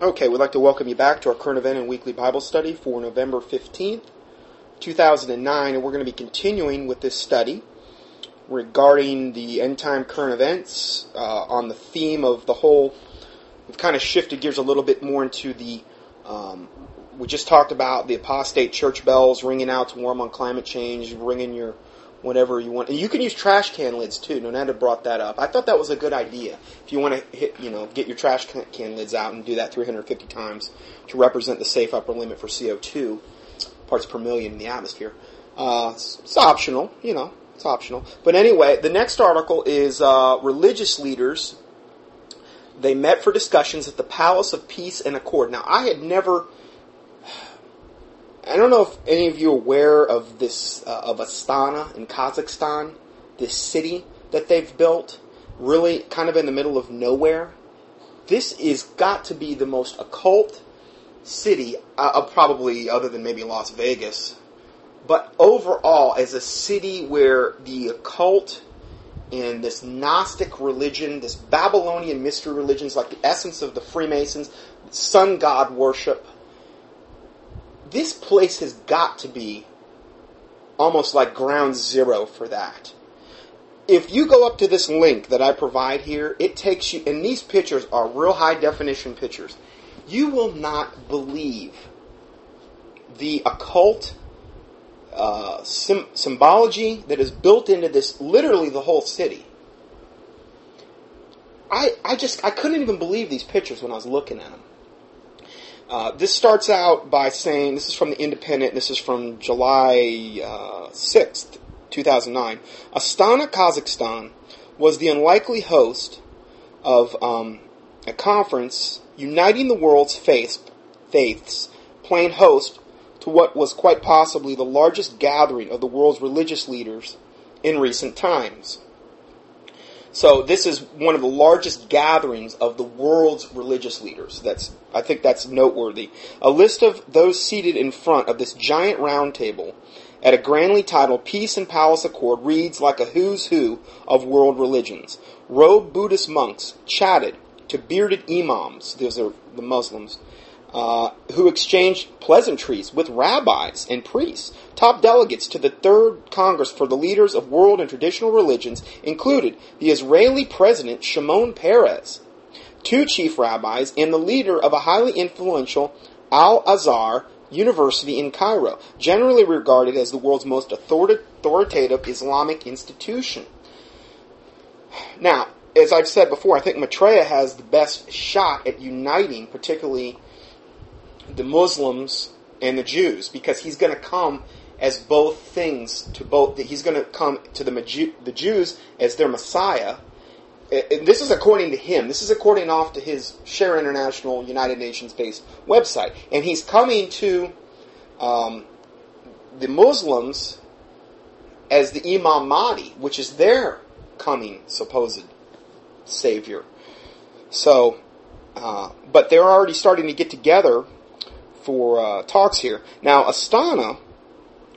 Okay, we'd like to welcome you back to our current event and weekly Bible study for November 15th, 2009, and we're going to be continuing with this study regarding the end time current events uh, on the theme of the whole. We've kind of shifted gears a little bit more into the. Um, we just talked about the apostate church bells ringing out to warm on climate change, ringing your whatever you want. And you can use trash can lids too. Nonetta brought that up. I thought that was a good idea. If you want to hit, you know, get your trash can lids out and do that 350 times to represent the safe upper limit for CO2 parts per million in the atmosphere. Uh, it's, it's, optional, you know, it's optional. But anyway, the next article is uh, religious leaders. They met for discussions at the Palace of Peace and Accord. Now, I had never I don't know if any of you are aware of this uh, of Astana in Kazakhstan, this city that they've built, really kind of in the middle of nowhere. This is got to be the most occult city, uh, probably other than maybe Las Vegas, but overall as a city where the occult and this Gnostic religion, this Babylonian mystery religion is like the essence of the Freemasons, sun god worship this place has got to be almost like ground zero for that. If you go up to this link that I provide here, it takes you, and these pictures are real high definition pictures. You will not believe the occult uh, sim- symbology that is built into this, literally the whole city. I, I just, I couldn't even believe these pictures when I was looking at them. Uh, this starts out by saying this is from the Independent. This is from July uh, sixth, two thousand nine. Astana, Kazakhstan, was the unlikely host of um, a conference uniting the world's faiths, faiths, playing host to what was quite possibly the largest gathering of the world's religious leaders in recent times. So this is one of the largest gatherings of the world's religious leaders. That's I think that's noteworthy. A list of those seated in front of this giant round table at a grandly titled Peace and Palace Accord reads like a who's who of world religions. Robed Buddhist monks chatted to bearded imams, those are the Muslims, uh, who exchanged pleasantries with rabbis and priests. Top delegates to the Third Congress for the Leaders of World and Traditional Religions included the Israeli President Shimon Peres, two chief rabbis, and the leader of a highly influential Al Azhar University in Cairo, generally regarded as the world's most authoritative Islamic institution. Now, as I've said before, I think Maitreya has the best shot at uniting, particularly the Muslims and the Jews because he's going to come as both things to both. He's going to come to the the Jews as their Messiah. And this is according to him. This is according off to his Share International United Nations based website, and he's coming to um, the Muslims as the Imam Mahdi, which is their coming supposed savior. So, uh, but they're already starting to get together for uh, talks here. Now, Astana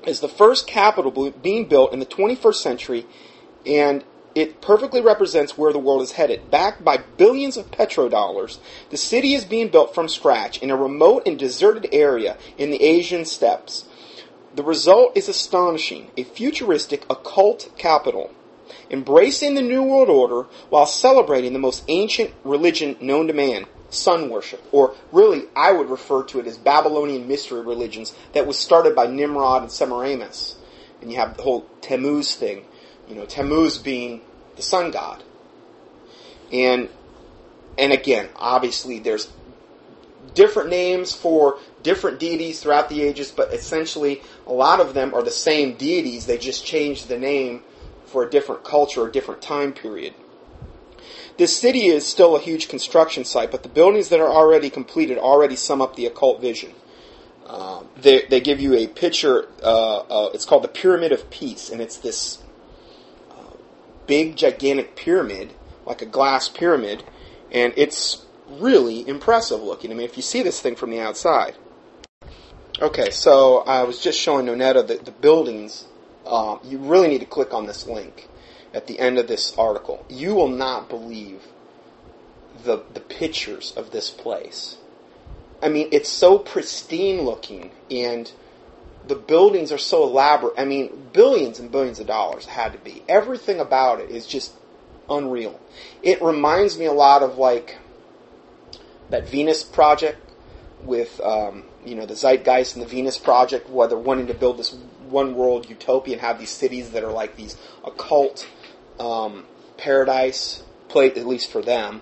is the first capital being built in the 21st century, and it perfectly represents where the world is headed. Backed by billions of petrodollars, the city is being built from scratch in a remote and deserted area in the Asian steppes. The result is astonishing a futuristic occult capital, embracing the New World Order while celebrating the most ancient religion known to man sun worship, or really, I would refer to it as Babylonian mystery religions that was started by Nimrod and Semiramis. And you have the whole Tammuz thing, you know, Tammuz being the sun god. And, and again, obviously there's different names for different deities throughout the ages, but essentially a lot of them are the same deities, they just changed the name for a different culture or different time period. This city is still a huge construction site, but the buildings that are already completed already sum up the occult vision. Uh, they, they give you a picture, uh, uh, it's called the Pyramid of Peace, and it's this uh, big, gigantic pyramid, like a glass pyramid, and it's really impressive looking. I mean, if you see this thing from the outside. Okay, so I was just showing Nonetta the, the buildings. Uh, you really need to click on this link at the end of this article. You will not believe the, the pictures of this place. I mean, it's so pristine looking, and the buildings are so elaborate. I mean, billions and billions of dollars had to be. Everything about it is just unreal. It reminds me a lot of like that Venus project with um, you know the zeitgeist and the Venus project, where they're wanting to build this one world utopia and have these cities that are like these occult um, paradise, plate at least for them,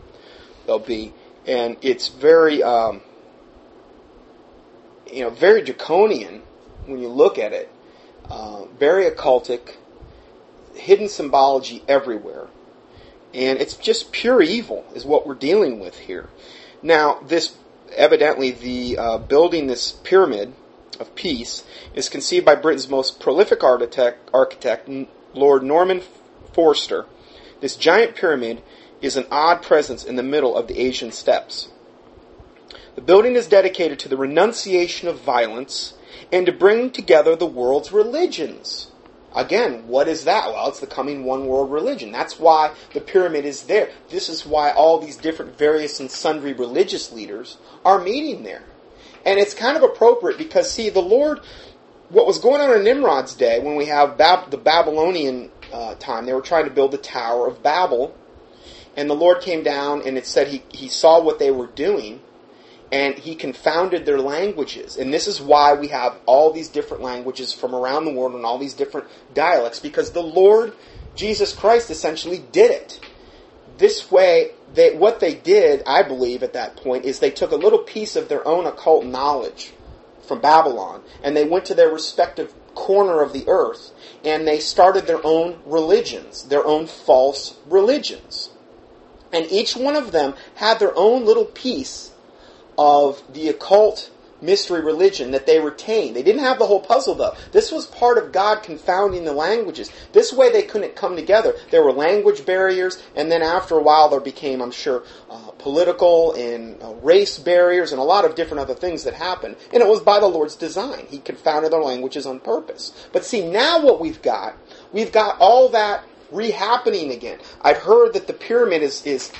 they'll be, and it's very um, you know very draconian when you look at it, uh, very occultic, hidden symbology everywhere, and it's just pure evil is what we're dealing with here. Now this evidently the uh, building this pyramid of peace is conceived by Britain's most prolific architect, architect Lord Norman Foster. This giant pyramid is an odd presence in the middle of the Asian steppes. The building is dedicated to the renunciation of violence and to bring together the world's religions. Again, what is that? Well, it's the coming one world religion. That's why the pyramid is there. This is why all these different various and sundry religious leaders are meeting there. And it's kind of appropriate because, see, the Lord, what was going on in Nimrod's day when we have Bab- the Babylonian uh, time, they were trying to build the Tower of Babel. And the Lord came down and it said he, he saw what they were doing and he confounded their languages. And this is why we have all these different languages from around the world and all these different dialects, because the Lord Jesus Christ essentially did it. This way, they, what they did, I believe, at that point, is they took a little piece of their own occult knowledge from Babylon, and they went to their respective corner of the earth, and they started their own religions, their own false religions. And each one of them had their own little piece of the occult mystery religion that they retained. They didn't have the whole puzzle though. This was part of God confounding the languages. This way they couldn't come together. There were language barriers, and then after a while there became, I'm sure, uh, political and uh, race barriers and a lot of different other things that happened. And it was by the Lord's design. He confounded their languages on purpose. But see, now what we've got, we've got all that rehappening again. I've heard that the pyramid is, is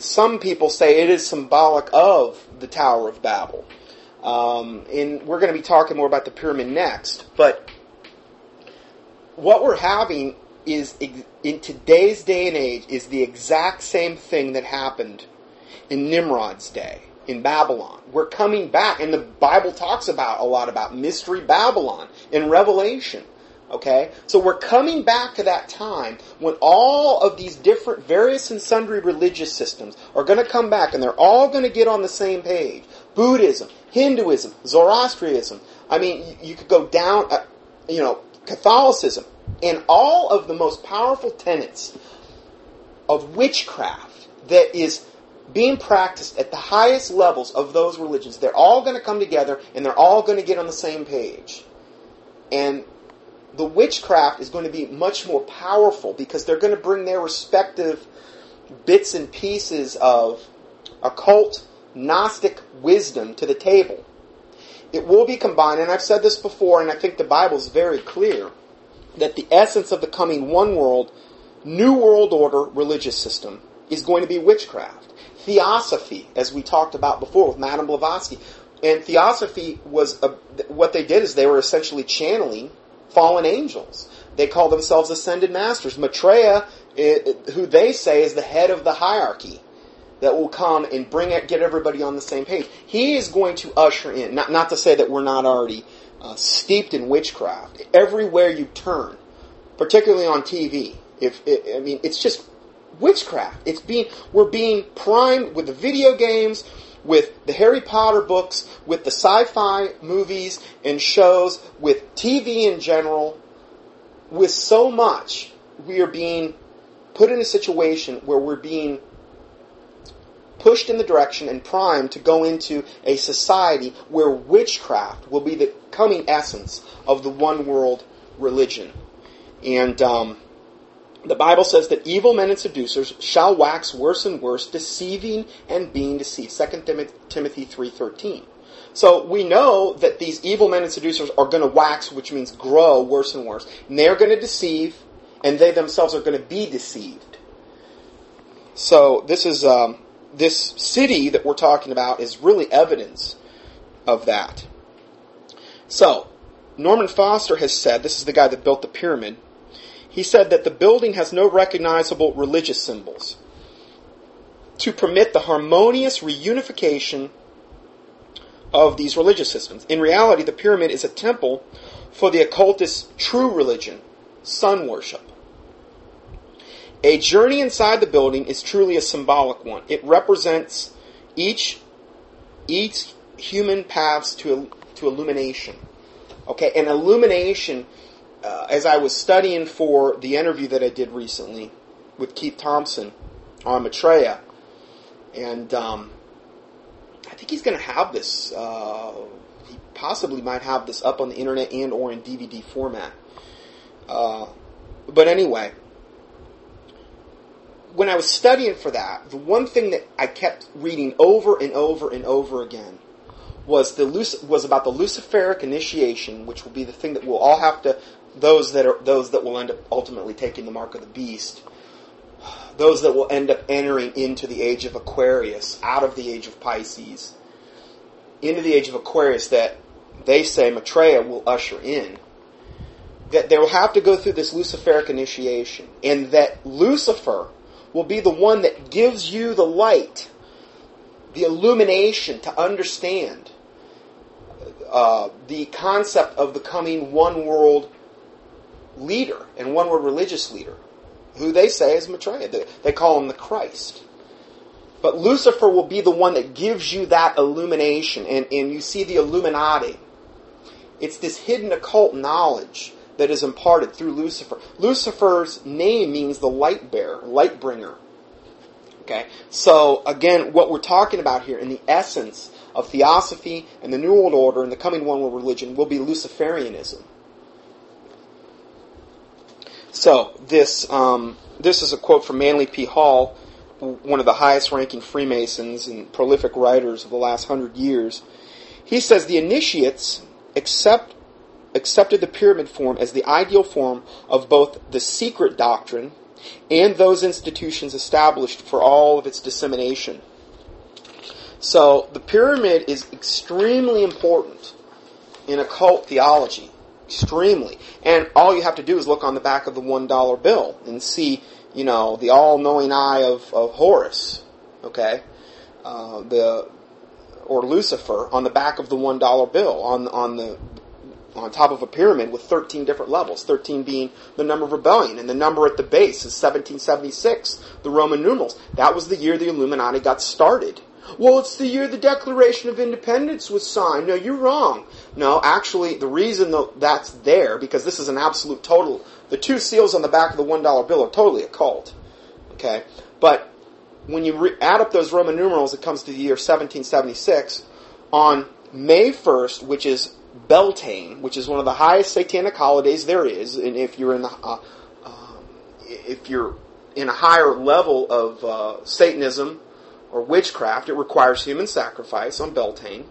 some people say it is symbolic of the Tower of Babel. Um, and we're going to be talking more about the pyramid next. But what we're having is, in today's day and age, is the exact same thing that happened in Nimrod's day in Babylon. We're coming back, and the Bible talks about a lot about mystery Babylon in Revelation. Okay? So we're coming back to that time when all of these different various and sundry religious systems are going to come back and they're all going to get on the same page. Buddhism, Hinduism, Zoroastrianism. I mean, you could go down, uh, you know, Catholicism, and all of the most powerful tenets of witchcraft that is being practiced at the highest levels of those religions, they're all going to come together and they're all going to get on the same page. And the witchcraft is going to be much more powerful because they're going to bring their respective bits and pieces of occult Gnostic wisdom to the table. It will be combined, and I've said this before, and I think the Bible is very clear that the essence of the coming one world, new world order religious system is going to be witchcraft. Theosophy, as we talked about before with Madame Blavatsky. And theosophy was, a, what they did is they were essentially channeling fallen angels. They call themselves ascended masters. Maitreya, eh, who they say is the head of the hierarchy that will come and bring it, get everybody on the same page. He is going to usher in, not, not to say that we're not already uh, steeped in witchcraft. Everywhere you turn, particularly on TV, if it, I mean, it's just witchcraft. It's being we're being primed with the video games, with the Harry Potter books, with the sci-fi movies and shows, with TV in general, with so much, we are being put in a situation where we're being pushed in the direction and primed to go into a society where witchcraft will be the coming essence of the one world religion. And um, the Bible says that evil men and seducers shall wax worse and worse, deceiving and being deceived. 2 Timothy 3.13. So we know that these evil men and seducers are going to wax, which means grow worse and worse. And they're going to deceive, and they themselves are going to be deceived. So this is um, this city that we're talking about is really evidence of that. So, Norman Foster has said, this is the guy that built the pyramid, he said that the building has no recognizable religious symbols to permit the harmonious reunification of these religious systems. In reality, the pyramid is a temple for the occultist's true religion, sun worship. A journey inside the building is truly a symbolic one. It represents each each human paths to to illumination. Okay, and illumination. Uh, as I was studying for the interview that I did recently with Keith Thompson on Maitreya, and um, I think he's going to have this. Uh, he possibly might have this up on the internet and or in DVD format. Uh, but anyway, when I was studying for that, the one thing that I kept reading over and over and over again was the was about the Luciferic initiation, which will be the thing that we'll all have to those that are those that will end up ultimately taking the mark of the beast those that will end up entering into the age of Aquarius, out of the age of Pisces, into the age of Aquarius that they say Maitreya will usher in, that they will have to go through this Luciferic initiation, and that Lucifer will be the one that gives you the light, the illumination to understand uh, the concept of becoming one world leader and one world religious leader who they say is Maitreya. They, call him the Christ. But Lucifer will be the one that gives you that illumination, and, and you see the Illuminati. It's this hidden occult knowledge that is imparted through Lucifer. Lucifer's name means the light bearer, light bringer. Okay? So, again, what we're talking about here in the essence of theosophy and the New World Order and the coming one world religion will be Luciferianism. So this um, this is a quote from Manly P. Hall, one of the highest-ranking Freemasons and prolific writers of the last hundred years. He says the initiates accept accepted the pyramid form as the ideal form of both the secret doctrine and those institutions established for all of its dissemination. So the pyramid is extremely important in occult theology extremely. And all you have to do is look on the back of the one dollar bill and see, you know, the all-knowing eye of, of Horus, okay, uh, the or Lucifer on the back of the one dollar bill on on the on top of a pyramid with 13 different levels, 13 being the number of rebellion, and the number at the base is 1776, the Roman numerals. That was the year the Illuminati got started. Well, it's the year the Declaration of Independence was signed. No, you're wrong. No, actually, the reason that's there, because this is an absolute total, the two seals on the back of the $1 bill are totally occult. Okay? But when you re- add up those Roman numerals, it comes to the year 1776. On May 1st, which is Beltane, which is one of the highest satanic holidays there is, and if you're in the, uh, uh, if you're in a higher level of uh, Satanism, or witchcraft, it requires human sacrifice on Beltane.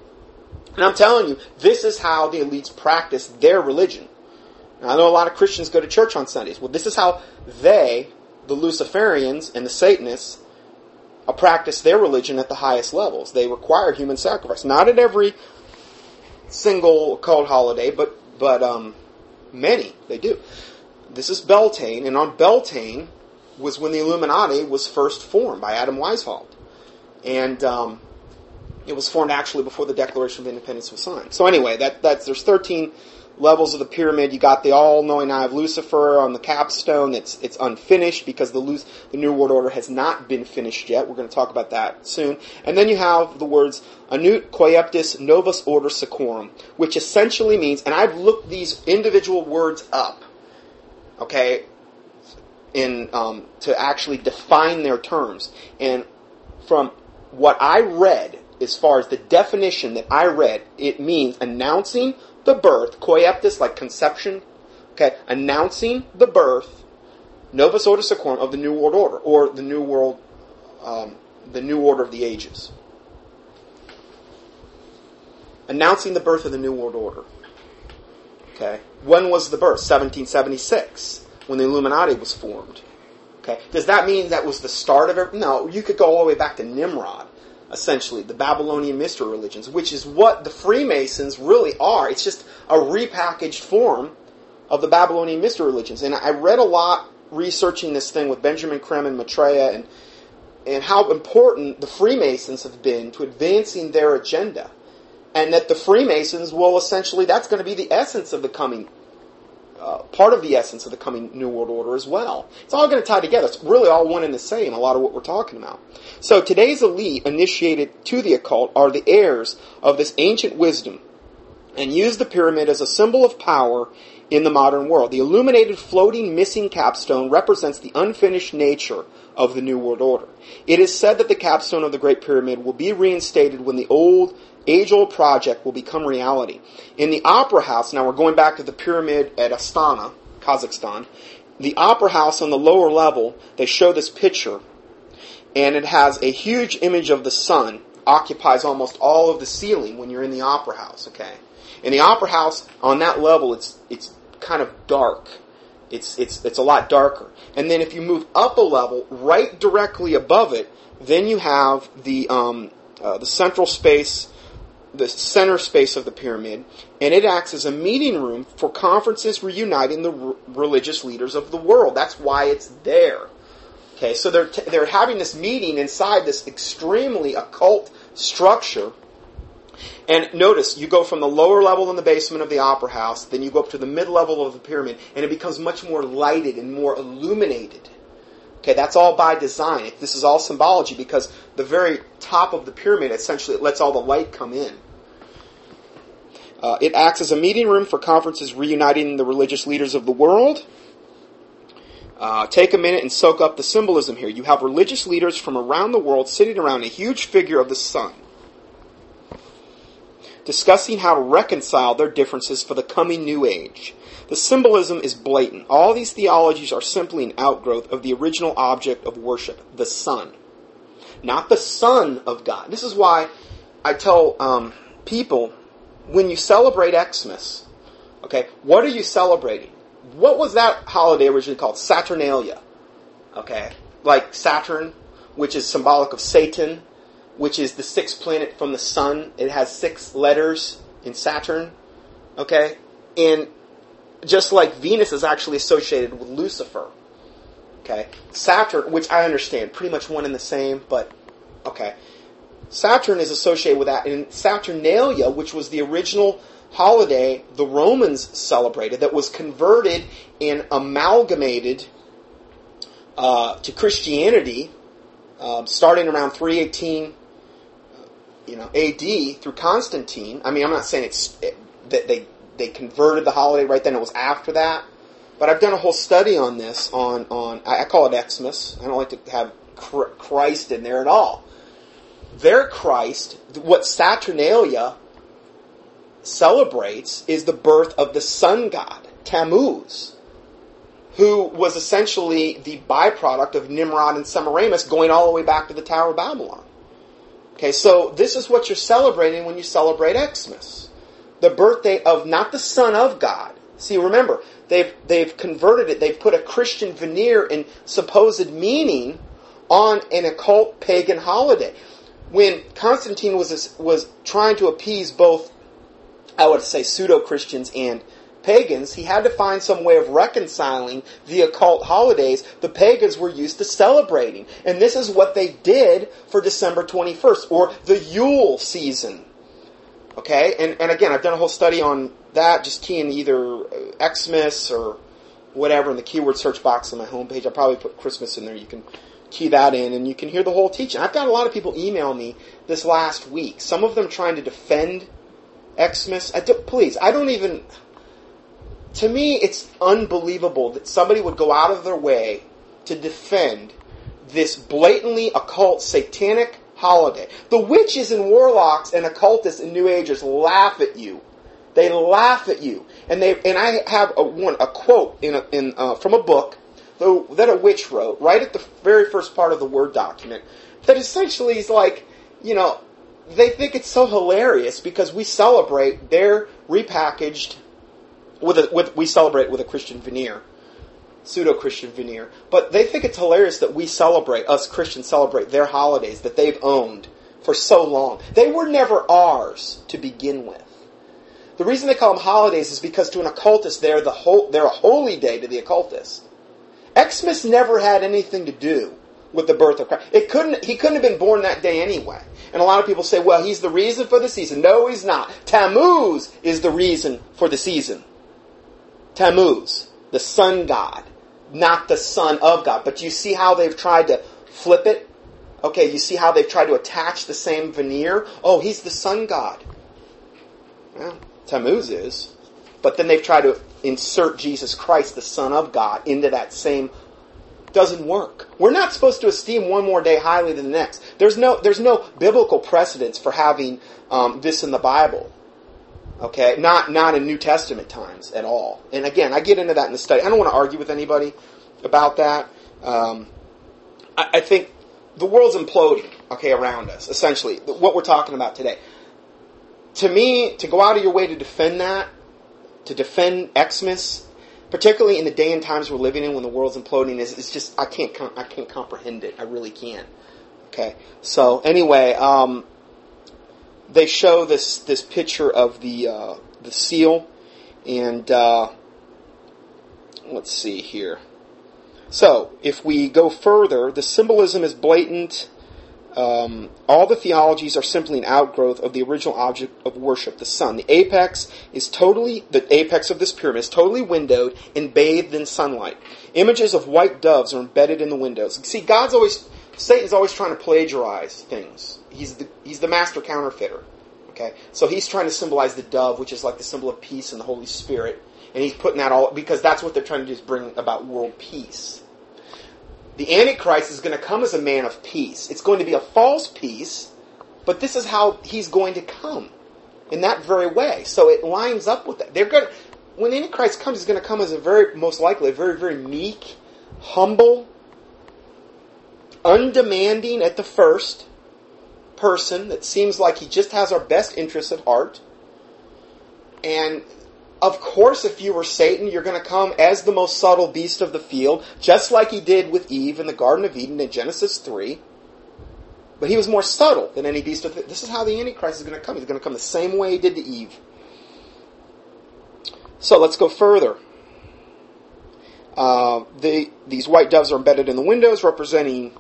And I'm telling you, this is how the elites practice their religion. Now, I know a lot of Christians go to church on Sundays. Well, this is how they, the Luciferians and the Satanists, uh, practice their religion at the highest levels. They require human sacrifice. Not at every single cult holiday, but but um, many they do. This is Beltane, and on Beltane was when the Illuminati was first formed by Adam Weishaupt and um, it was formed actually before the Declaration of Independence was signed. So anyway, that that's there's 13 levels of the pyramid. You got the all-knowing eye of Lucifer on the capstone. It's it's unfinished because the the New World Order has not been finished yet. We're going to talk about that soon. And then you have the words Annuit Coeptis Novus Ordo Seclorum, which essentially means, and I've looked these individual words up. Okay, in um, to actually define their terms, and from what I read, as far as the definition that I read, it means announcing the birth, coeptis, like conception, okay, announcing the birth, novus ordo seclorum, of the New World Order, or the New World, um, the New Order of the Ages. Announcing the birth of the New World Order. Okay. When was the birth? 1776, when the Illuminati was formed. Okay. Does that mean that was the start of it? No, you could go all the way back to Nimrod. Essentially, the Babylonian mystery religions, which is what the Freemasons really are. It's just a repackaged form of the Babylonian mystery religions. And I read a lot researching this thing with Benjamin Creme and Maitreya and and how important the Freemasons have been to advancing their agenda. And that the Freemasons will essentially, that's going to be the essence of the coming, uh, part of the essence of the coming New World Order as well. It's all going to tie together. It's really all one and the same, a lot of what we're talking about. So today's elite initiated to the occult are the heirs of this ancient wisdom and use the pyramid as a symbol of power in the modern world. The illuminated floating missing capstone represents the unfinished nature of the New World Order. It is said that the capstone of the Great Pyramid will be reinstated when the old, age-old project will become reality. In the Opera House, now we're going back to the pyramid at Astana, Kazakhstan, the Opera House on the lower level, they show this picture, and it has a huge image of the sun, occupies almost all of the ceiling when you're in the Opera House, okay? In the Opera House, on that level, it's, it's kind of dark. It's, it's, it's a lot darker. And then if you move up a level, right directly above it, then you have the, um, uh, the central space, the center space of the pyramid, and it acts as a meeting room for conferences reuniting the r- religious leaders of the world. That's why it's there. Okay, so they're, t- they're having this meeting inside this extremely occult structure and notice, you go from the lower level in the basement of the opera house, then you go up to the mid level of the pyramid, and it becomes much more lighted and more illuminated. Okay, that's all by design. This is all symbology because the very top of the pyramid essentially it lets all the light come in. Uh, it acts as a meeting room for conferences reuniting the religious leaders of the world. Uh, take a minute and soak up the symbolism here. You have religious leaders from around the world sitting around a huge figure of the sun discussing how to reconcile their differences for the coming new age. The symbolism is blatant. All these theologies are simply an outgrowth of the original object of worship, the Son. Not the Son of God. This is why I tell um, people when you celebrate Xmas, okay, what are you celebrating? What was that holiday originally called? Saturnalia. Okay, like Saturn, which is symbolic of Satan, which is the sixth planet from the sun. It has six letters in Saturn. Okay? And just like Venus is actually associated with Lucifer. Okay? Saturn, which I understand, pretty much one and the same, but okay. Saturn is associated with that. And Saturnalia, which was the original holiday the Romans celebrated, that was converted and amalgamated uh, to Christianity uh, starting around 318 you know, AD through Constantine. I mean, I'm not saying it's it, that they they converted the holiday right then. It was after that, but I've done a whole study on this. On on I, call it Xmas. I don't like to have Christ in there at all. Their Christ, what Saturnalia celebrates, is the birth of the sun god Tammuz, who was essentially the byproduct of Nimrod and Semiramis, going all the way back to the Tower of Babylon. Okay, so this is what you're celebrating when you celebrate Xmas. The birthday of not the Son of God. See, remember, they've, they've converted it, they've put a Christian veneer and supposed meaning on an occult pagan holiday. When Constantine was, was trying to appease both, I would say, pseudo Christians and pagans, he had to find some way of reconciling the occult holidays the pagans were used to celebrating. And this is what they did for December 21st, or the Yule season. Okay? And, and again, I've done a whole study on that, just keying either uh, Xmas or whatever in the keyword search box on my homepage. I'll probably put Christmas in there. You can key that in and you can hear the whole teaching. I've got a lot of people email me this last week. Some of them trying to defend Xmas. I do, please, I don't even to me, it's unbelievable that somebody would go out of their way to defend this blatantly occult satanic holiday. The witches and warlocks and occultists and New Agers laugh at you. They laugh at you, and they and I have a one a quote in a, in uh, from a book that a witch wrote right at the very first part of the word document that essentially is like you know they think it's so hilarious because we celebrate their repackaged with a, with we celebrate with a Christian veneer, pseudo Christian veneer. But they think it's hilarious that we celebrate us Christians celebrate their holidays that they've owned for so long. They were never ours to begin with. The reason they call them holidays is because to an occultist, they're, the whole, they're a holy day to the occultist. Xmas never had anything to do with the birth of Christ. It couldn't, he couldn't have been born that day anyway. And a lot of people say, well, he's the reason for the season. No, he's not. Tammuz is the reason for the season. Tammuz, the sun god, not the son of God. But you see how they've tried to flip it? Okay, you see how they've tried to attach the same veneer? Oh, he's the sun god. Well, Tammuz is. But then they've tried to insert Jesus Christ, the Son of God, into that same doesn't work. We're not supposed to esteem one more day highly than the next. There's no there's no biblical precedence for having um, this in the Bible. Okay, not not in New Testament times at all. And again, I get into that in the study. I don't want to argue with anybody about that. Um, I, I think the world's imploding. Okay, around us. Essentially, what we're talking about today. To me, to go out of your way to defend that, to defend Xmas, particularly in the day and times we're living in when the world's imploding is, is just I can't I can't comprehend it. I really can't. Okay. So anyway, um, they show this this picture of the uh, the seal, and uh, let's see here. So if we go further, the symbolism is blatant. Um, all the theologies are simply an outgrowth of the original object of worship, the sun. The apex is totally, the apex of this pyramid is totally windowed and bathed in sunlight. Images of white doves are embedded in the windows. See, God's always, Satan's always trying to plagiarize things. He's the, he's the master counterfeiter. Okay? So he's trying to symbolize the dove, which is like the symbol of peace and the Holy Spirit. And he's putting that all, because that's what they're trying to do is bring about world peace the Antichrist is going to come as a man of peace. It's going to be a false peace, but this is how he's going to come in that very way. So it lines up with that. They're going to, when Antichrist comes, he's going to come as a very, most likely, a very, very meek, humble, undemanding at the first person that seems like he just has our best interests at heart. And of course, if you were Satan, you're going to come as the most subtle beast of the field, just like he did with Eve in the Garden of Eden in Genesis 3. But he was more subtle than any beast of the This is how the Antichrist is going to come. He's going to come the same way he did to Eve. So let's go further. Uh, the, these white doves are embedded in the windows, representing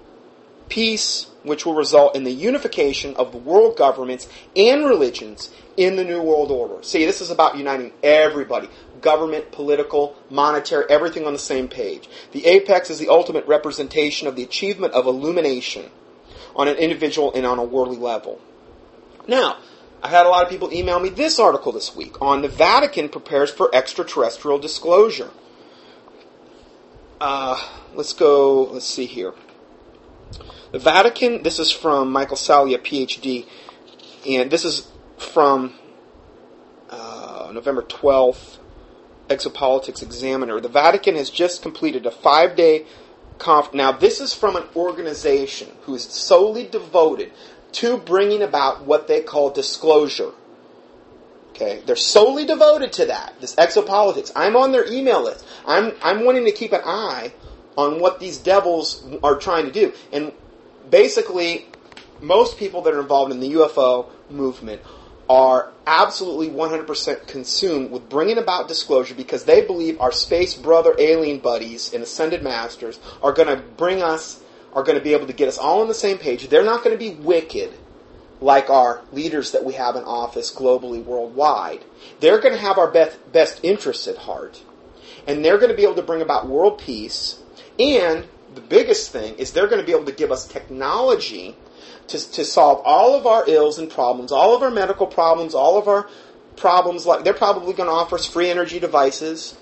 peace, which will result in the unification of the world governments and religions in the New World Order. See, this is about uniting everybody government, political, monetary, everything on the same page. The apex is the ultimate representation of the achievement of illumination on an individual and on a worldly level. Now, I had a lot of people email me this article this week on the Vatican prepares for extraterrestrial disclosure. Uh, let's go, let's see here. The Vatican, this is from Michael Salla, PhD, and this is from uh, November 12th, Exopolitics Examiner. The Vatican has just completed a five day conference. Now, this is from an organization who is solely devoted to bringing about what they call disclosure. Okay, they're solely devoted to that. This exopolitics. I'm on their email list. I'm I'm wanting to keep an eye on what these devils are trying to do. And basically, most people that are involved in the UFO movement are absolutely 100% consumed with bringing about disclosure because they believe our space brother alien buddies and ascended masters are going to bring us, are going to be able to get us all on the same page. They're not going to be wicked like our leaders that we have in office globally, worldwide. They're going to have our best, best interests at heart. And they're going to be able to bring about world peace. And the biggest thing is they're going to be able to give us technology to, to solve all of our ills and problems, all of our medical problems, all of our problems. Like they're probably going to offer us free energy devices.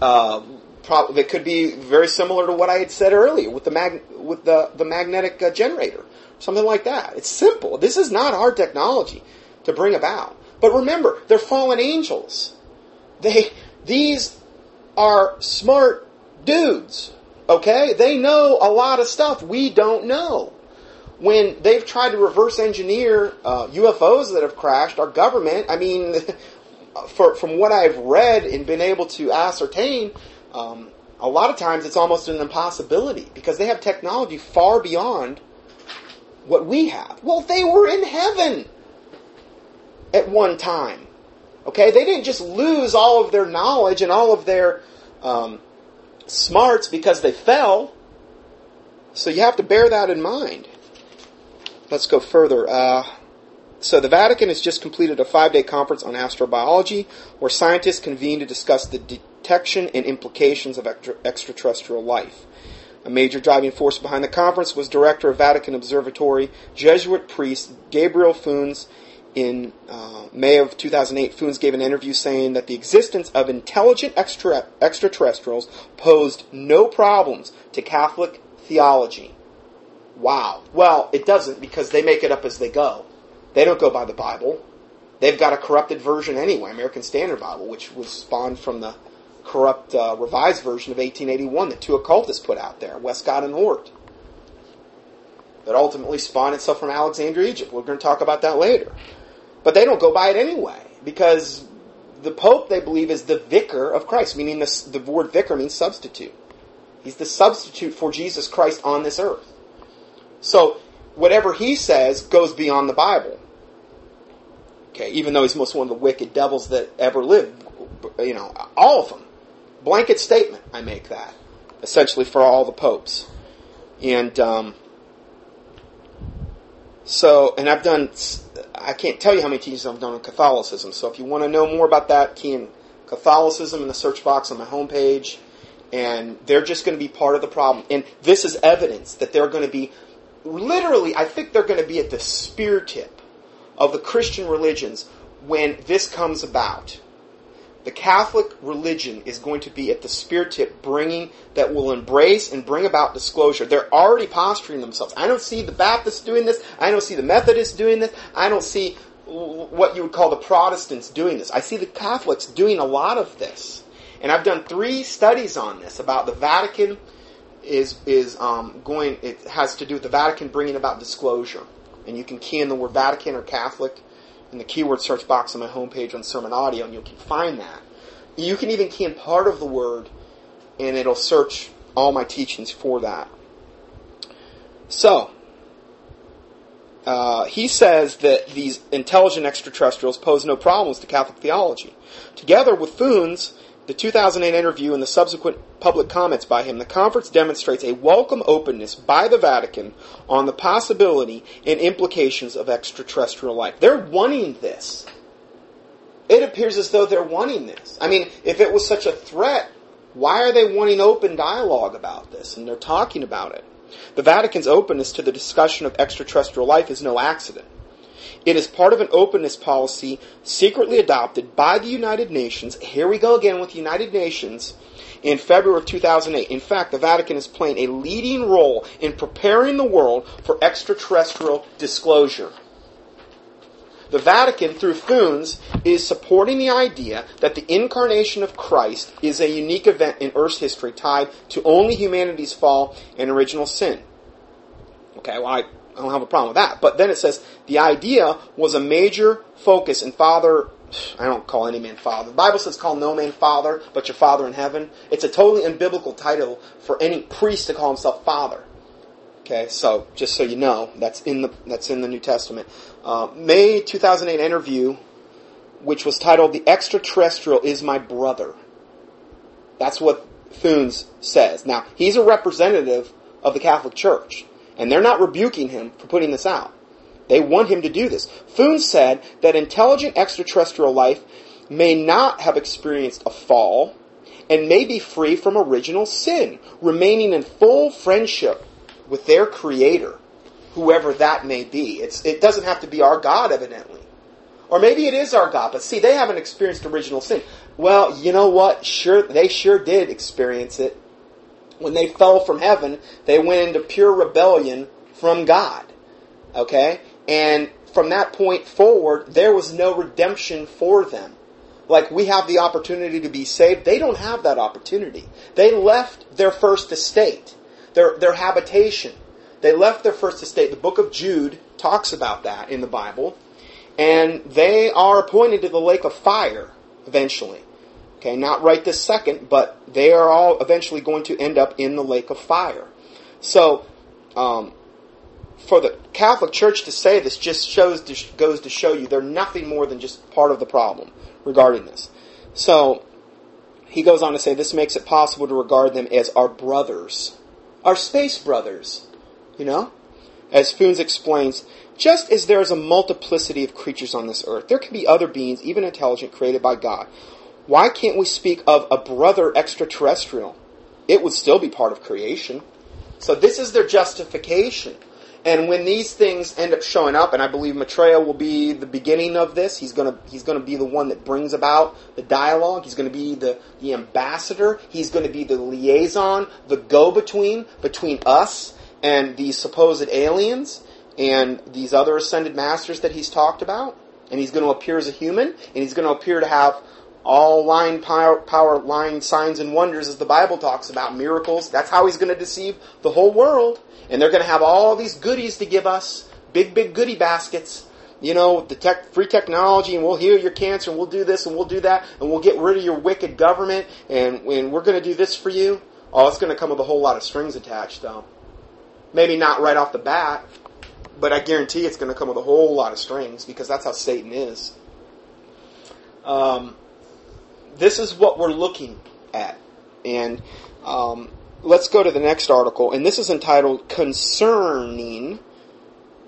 Uh, pro- that could be very similar to what I had said earlier with the mag- with the the magnetic uh, generator, something like that. It's simple. This is not our technology to bring about. But remember, they're fallen angels. They these are smart dudes. Okay, they know a lot of stuff we don't know when they've tried to reverse engineer uh, UFOs that have crashed, our government, I mean, for, from what I've read and been able to ascertain, um, a lot of times it's almost an impossibility because they have technology far beyond what we have. Well, they were in heaven at one time. Okay, they didn't just lose all of their knowledge and all of their um, smarts because they fell. So you have to bear that in mind. Let's go further. Uh, so the Vatican has just completed a five-day conference on astrobiology, where scientists convened to discuss the detection and implications of extra- extraterrestrial life. A major driving force behind the conference was director of Vatican Observatory, Jesuit priest Gabriel Funes. In uh, May of 2008, Funes gave an interview saying that the existence of intelligent extra- extraterrestrials posed no problems to Catholic theology. Wow. Well, it doesn't because they make it up as they go. They don't go by the Bible. They've got a corrupted version anyway, American Standard Bible, which was spawned from the corrupt uh, revised version of 1881 that two occultists put out there, Westcott and Hort. That ultimately spawned itself from Alexandria, Egypt. We're going to talk about that later. But they don't go by it anyway because the Pope, they believe, is the vicar of Christ, meaning the, the word vicar means substitute. He's the substitute for Jesus Christ on this earth. So whatever he says goes beyond the Bible. Okay, even though he's most one of the wicked devils that ever lived, you know, all of them. Blanket statement, I make that essentially for all the popes, and um, so and I've done. I can't tell you how many teachings I've done on Catholicism. So if you want to know more about that, key in Catholicism in the search box on my homepage, and they're just going to be part of the problem. And this is evidence that they're going to be literally, I think they're going to be at the spear tip of the Christian religions when this comes about. The Catholic religion is going to be at the spear tip, bringing that will embrace and bring about disclosure. They're already posturing themselves. I don't see the Baptists doing this. I don't see the Methodists doing this. I don't see what you would call the Protestants doing this. I see the Catholics doing a lot of this. And I've done three studies on this about the Vatican is is um, going. It has to do with the Vatican bringing about disclosure, and you can key in the word Vatican or Catholic in the keyword search box on my homepage on Sermon Audio, and you can find that. You can even key in part of the word, and it'll search all my teachings for that. So, uh, he says that these intelligent extraterrestrials pose no problems to Catholic theology. Together with Funes, the 2008 interview and the subsequent public comments by him, the conference demonstrates a welcome openness by the Vatican on the possibility and implications of extraterrestrial life. They're wanting this. It appears as though they're wanting this. I mean, if it was such a threat, why are they wanting open dialogue about this? And they're talking about it. The Vatican's openness to the discussion of extraterrestrial life is no accident. It is part of an openness policy secretly adopted by the United Nations. Here we go again with the United Nations in February of 2008. In fact, the Vatican is playing a leading role in preparing the world for extraterrestrial disclosure. The Vatican, through Funes, is supporting the idea that the incarnation of Christ is a unique event in Earth's history tied to only humanity's fall and original sin. Okay, well, I I don't have a problem with that. But then it says the idea was a major focus in Father. I don't call any man father. The Bible says call no man father, but your father in heaven. It's a totally unbiblical title for any priest to call himself father. Okay, so just so you know, that's in the that's in the New Testament. Uh, May 2008 interview, which was titled "The Extraterrestrial Is My Brother." That's what Funes says. Now he's a representative of the Catholic Church. And they're not rebuking him for putting this out. They want him to do this. Foon said that intelligent extraterrestrial life may not have experienced a fall and may be free from original sin, remaining in full friendship with their creator, whoever that may be. It's, it doesn't have to be our God, evidently. Or maybe it is our God, but see, they haven't experienced original sin. Well, you know what? Sure, they sure did experience it when they fell from heaven, they went into pure rebellion from God. Okay? And from that point forward, there was no redemption for them. Like we have the opportunity to be saved, they don't have that opportunity. They left their first estate, their, their habitation. They left their first estate. The book of Jude talks about that in the Bible. And they are appointed to the lake of fire eventually. Okay, not right this second, but they are all eventually going to end up in the lake of fire. So, um, for the Catholic Church to say this just shows to, goes to show you they're nothing more than just part of the problem regarding this. So he goes on to say this makes it possible to regard them as our brothers, our space brothers. You know, as Funes explains, just as there is a multiplicity of creatures on this earth, there can be other beings, even intelligent, created by God. Why can't we speak of a brother extraterrestrial? It would still be part of creation. So this is their justification. And when these things end up showing up, and I believe Maitreya will be the beginning of this, he's gonna he's gonna be the one that brings about the dialogue. He's gonna be the, the ambassador. He's gonna be the liaison, the go-between between us and these supposed aliens and these other ascended masters that he's talked about. And he's to appear as a human, and he's to appear to have all line power, power, line signs and wonders, as the Bible talks about miracles. That's how he's going to deceive the whole world. And they're going to have all these goodies to give us, big, big goodie baskets. You know, the tech, free technology, and we'll heal your cancer, and we'll do this, and we'll do that, and we'll get rid of your wicked government, and, and we're going to do this for you. Oh, it's going to come with a whole lot of strings attached, though. Maybe not right off the bat, but I guarantee it's going to come with a whole lot of strings because that's how Satan is. Um, this is what we're looking at. And um, let's go to the next article. And this is entitled Concerning,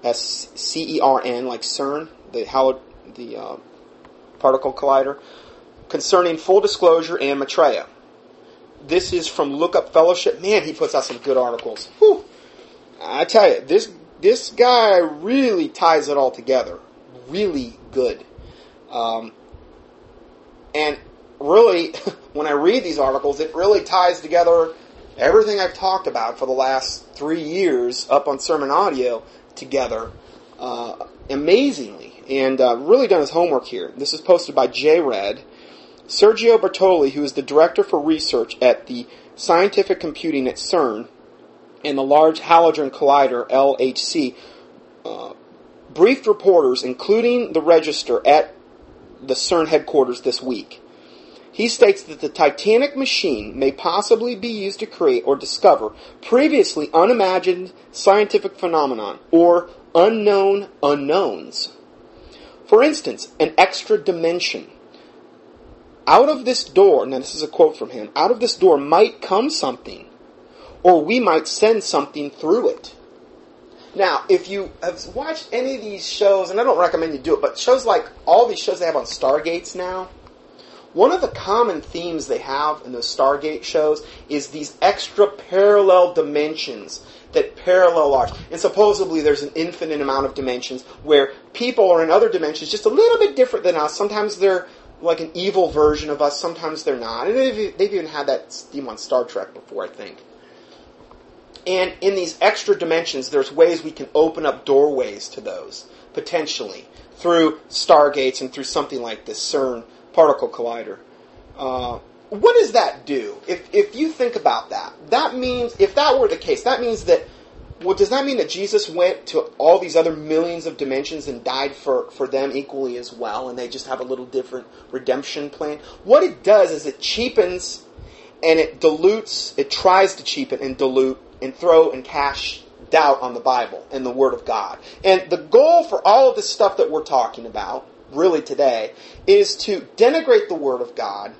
S C E R N, like CERN, the, how, the uh, particle collider, concerning full disclosure and Maitreya. This is from Lookup Fellowship. Man, he puts out some good articles. Whew. I tell you, this this guy really ties it all together. Really good. Um, and really, when I read these articles, it really ties together everything I've talked about for the last three years up on Sermon Audio together uh, amazingly. And uh, really done his homework here. This is posted by J-Red. Sergio Bertoli, who is the director for research at the Scientific Computing at CERN, and the Large Hadron Collider, LHC, uh, briefed reporters, including the register, at the CERN headquarters this week. He states that the Titanic machine may possibly be used to create or discover previously unimagined scientific phenomenon or unknown unknowns. For instance, an extra dimension. Out of this door, now this is a quote from him, out of this door might come something or we might send something through it. Now, if you have watched any of these shows, and I don't recommend you do it, but shows like all these shows they have on Stargates now, one of the common themes they have in those Stargate shows is these extra parallel dimensions that parallel ours. And supposedly there's an infinite amount of dimensions where people are in other dimensions just a little bit different than us. Sometimes they're like an evil version of us, sometimes they're not. And they've, they've even had that theme on Star Trek before, I think. And in these extra dimensions, there's ways we can open up doorways to those, potentially, through stargates and through something like this CERN particle collider. Uh, what does that do? If, if you think about that, that means, if that were the case, that means that, well, does that mean that Jesus went to all these other millions of dimensions and died for, for them equally as well, and they just have a little different redemption plan? What it does is it cheapens and it dilutes, it tries to cheapen and dilute and throw and cash doubt on the Bible and the Word of God. And the goal for all of this stuff that we're talking about, really today, is to denigrate the Word of God,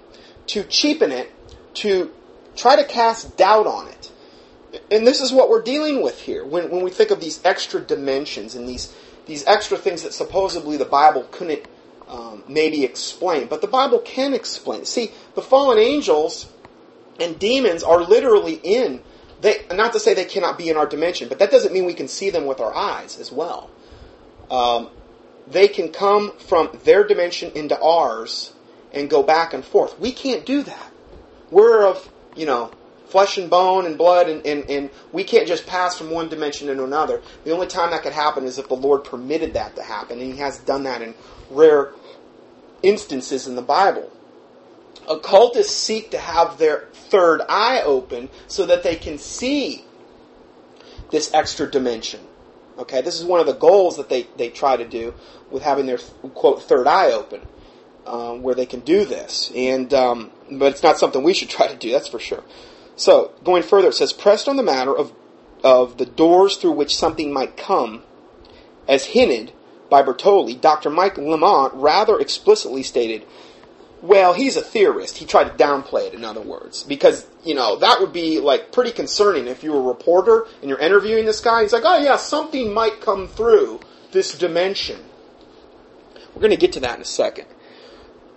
to cheapen it, to try to cast doubt on it. And this is what we're dealing with here when, when we think of these extra dimensions and these, these extra things that supposedly the Bible couldn't um, maybe explain. But the Bible can explain. See, the fallen angels and demons are literally in they, not to say they cannot be in our dimension, but that doesn't mean we can see them with our eyes as well. Um, they can come from their dimension into ours and go back and forth. We can't do that. We're of, you know, flesh and bone and blood, and, and, and we can't just pass from one dimension into another. The only time that could happen is if the Lord permitted that to happen, and He has done that in rare instances in the Bible occultists seek to have their third eye open so that they can see this extra dimension. Okay, this is one of the goals that they, they try to do with having their quote third eye open, um, where they can do this. And um, but it's not something we should try to do. That's for sure. So going further, it says pressed on the matter of of the doors through which something might come, as hinted by Bertoli, Dr. Mike Lamont rather explicitly stated, well, he's a theorist. He tried to downplay it, in other words, because, you know, that would be, like, pretty concerning if you were a reporter and you're interviewing this guy. He's like, oh, yeah, something might come through this dimension. We're going to get to that in a second.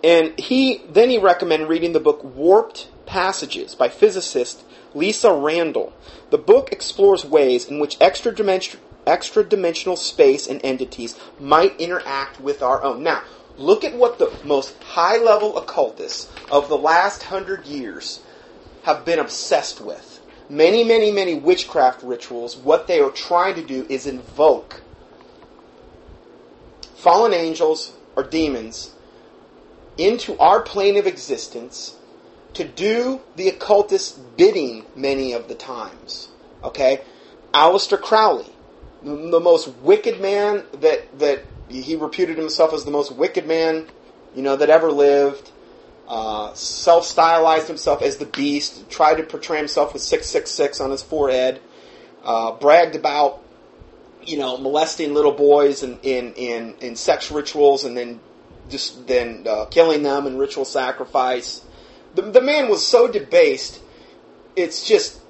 And he, then he recommended reading the book Warped Passages by physicist Lisa Randall. The book explores ways in which extra dimension extra dimensional space and entities might interact with our own. Now, look at what the most high level occultists of the last hundred years have been obsessed with. Many, many, many witchcraft rituals, what they are trying to do is invoke fallen angels or demons into our plane of existence to do the occultist's bidding many of the times. Okay? Aleister Crowley, the most wicked man that that he reputed himself as the most wicked man, you know, that ever lived. Uh, self-stylized himself as the beast. Tried to portray himself with six six six on his forehead. Uh, bragged about, you know, molesting little boys in in in, in sex rituals, and then just then uh, killing them in ritual sacrifice. The, the man was so debased. It's just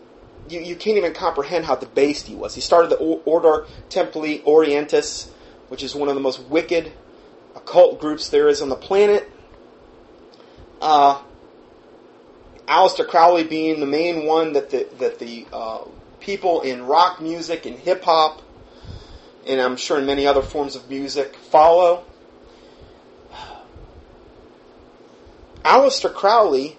you, you can't even comprehend how debased he was. He started the Order Templi Orientis, which is one of the most wicked occult groups there is on the planet. Uh, Aleister Crowley being the main one that the that the uh, people in rock music and hip hop, and I'm sure in many other forms of music follow. Aleister Crowley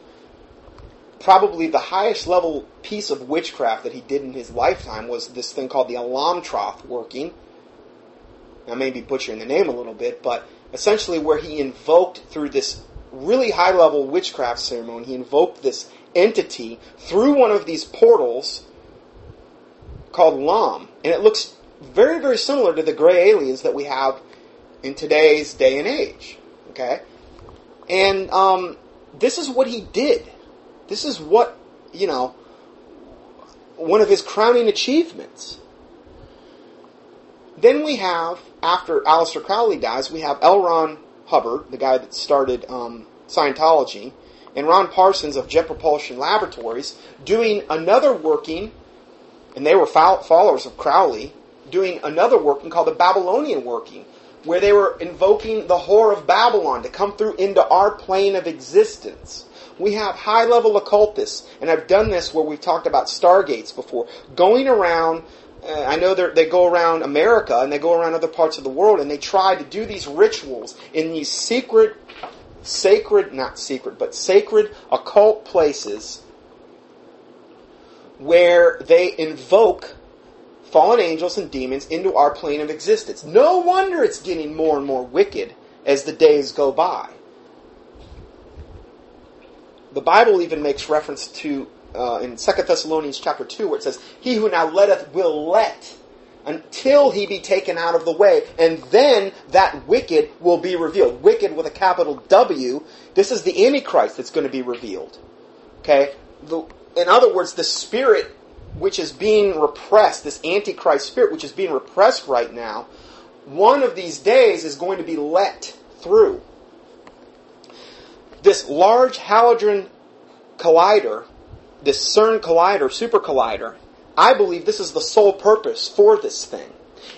probably the highest level piece of witchcraft that he did in his lifetime was this thing called the Alamtroth working. I may be butchering the name a little bit, but essentially where he invoked through this really high level witchcraft ceremony, he invoked this entity through one of these portals called Lam. And it looks very, very similar to the gray aliens that we have in today's day and age. Okay? And um, this is what he did. This is what, you know, one of his crowning achievements. Then we have, after Aleister Crowley dies, we have L. Ron Hubbard, the guy that started um, Scientology, and Ron Parsons of Jet Propulsion Laboratories, doing another working, and they were followers of Crowley, doing another working called the Babylonian working, where they were invoking the whore of Babylon to come through into our plane of existence. We have high level occultists, and I've done this where we've talked about stargates before, going around. Uh, I know they go around America and they go around other parts of the world and they try to do these rituals in these secret, sacred, not secret, but sacred occult places where they invoke fallen angels and demons into our plane of existence. No wonder it's getting more and more wicked as the days go by the Bible even makes reference to uh, in 2 Thessalonians chapter 2 where it says, He who now letteth will let until he be taken out of the way, and then that wicked will be revealed. Wicked with a capital W. This is the Antichrist that's going to be revealed. Okay? The, in other words, the spirit which is being repressed, this Antichrist spirit which is being repressed right now, one of these days is going to be let through this large Hadron collider, this CERN collider, super collider, I believe this is the sole purpose for this thing.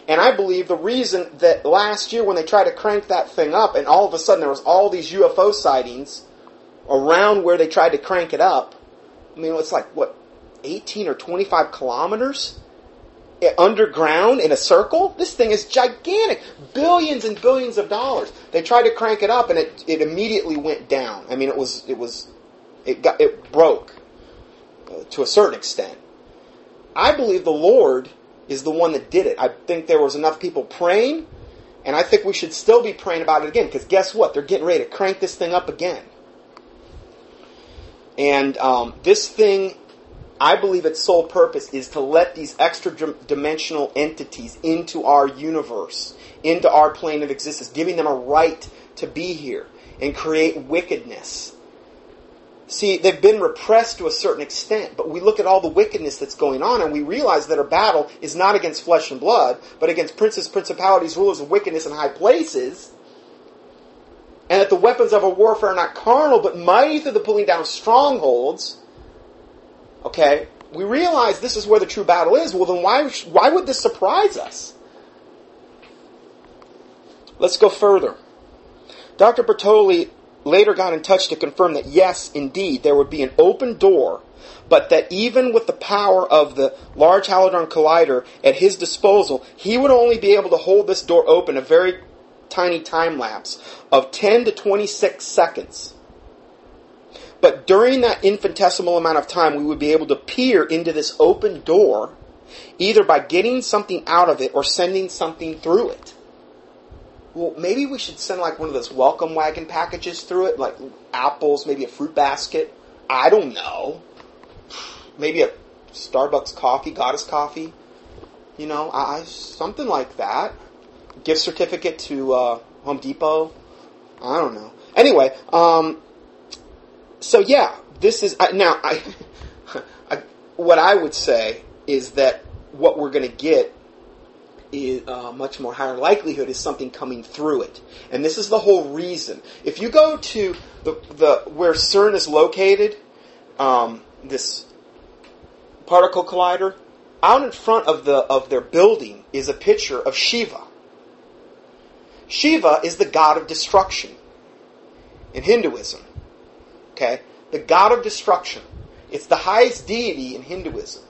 And I believe the reason that last year when they tried to crank that thing up and all of a sudden there was all these UFO sightings around where they tried to crank it up, I mean, it's like, what, 18 or 25 kilometers? underground in a circle. This thing is gigantic. Billions and billions of dollars. They tried to crank it up and it, it immediately went down. I mean, it was, it was, it got, it broke uh, to a certain extent. I believe the Lord is the one that did it. I think there was enough people praying and I think we should still be praying about it again because guess what? They're getting ready to crank this thing up again. And um, this thing I believe its sole purpose is to let these extra dimensional entities into our universe, into our plane of existence, giving them a right to be here and create wickedness. See, they've been repressed to a certain extent, but we look at all the wickedness that's going on and we realize that our battle is not against flesh and blood, but against princes, principalities, rulers of wickedness in high places. And that the weapons of our warfare are not carnal, but mighty through the pulling down of strongholds. Okay? We realize this is where the true battle is. Well, then why, why would this surprise us? Let's go further. Dr. Bertoli later got in touch to confirm that yes, indeed, there would be an open door, but that even with the power of the Large Hadron Collider at his disposal, he would only be able to hold this door open a very tiny time lapse of 10 to 26 seconds. But during that infinitesimal amount of time, we would be able to peer into this open door, either by getting something out of it or sending something through it well, maybe we should send like one of those welcome wagon packages through it, like apples, maybe a fruit basket. I don't know. Maybe a Starbucks coffee, Goddess coffee. You know, I, something like that. Gift certificate to uh, Home Depot. I don't know. Anyway, um, so yeah, this is now. I, I, what I would say is that what we're going to get is, uh, much more higher likelihood is something coming through it. And this is the whole reason. If you go to the, the where CERN is located, um, this particle collider, out in front of the of their building is a picture of Shiva. Shiva is the god of destruction in Hinduism. Okay? The god of destruction. It's the highest deity in Hinduism.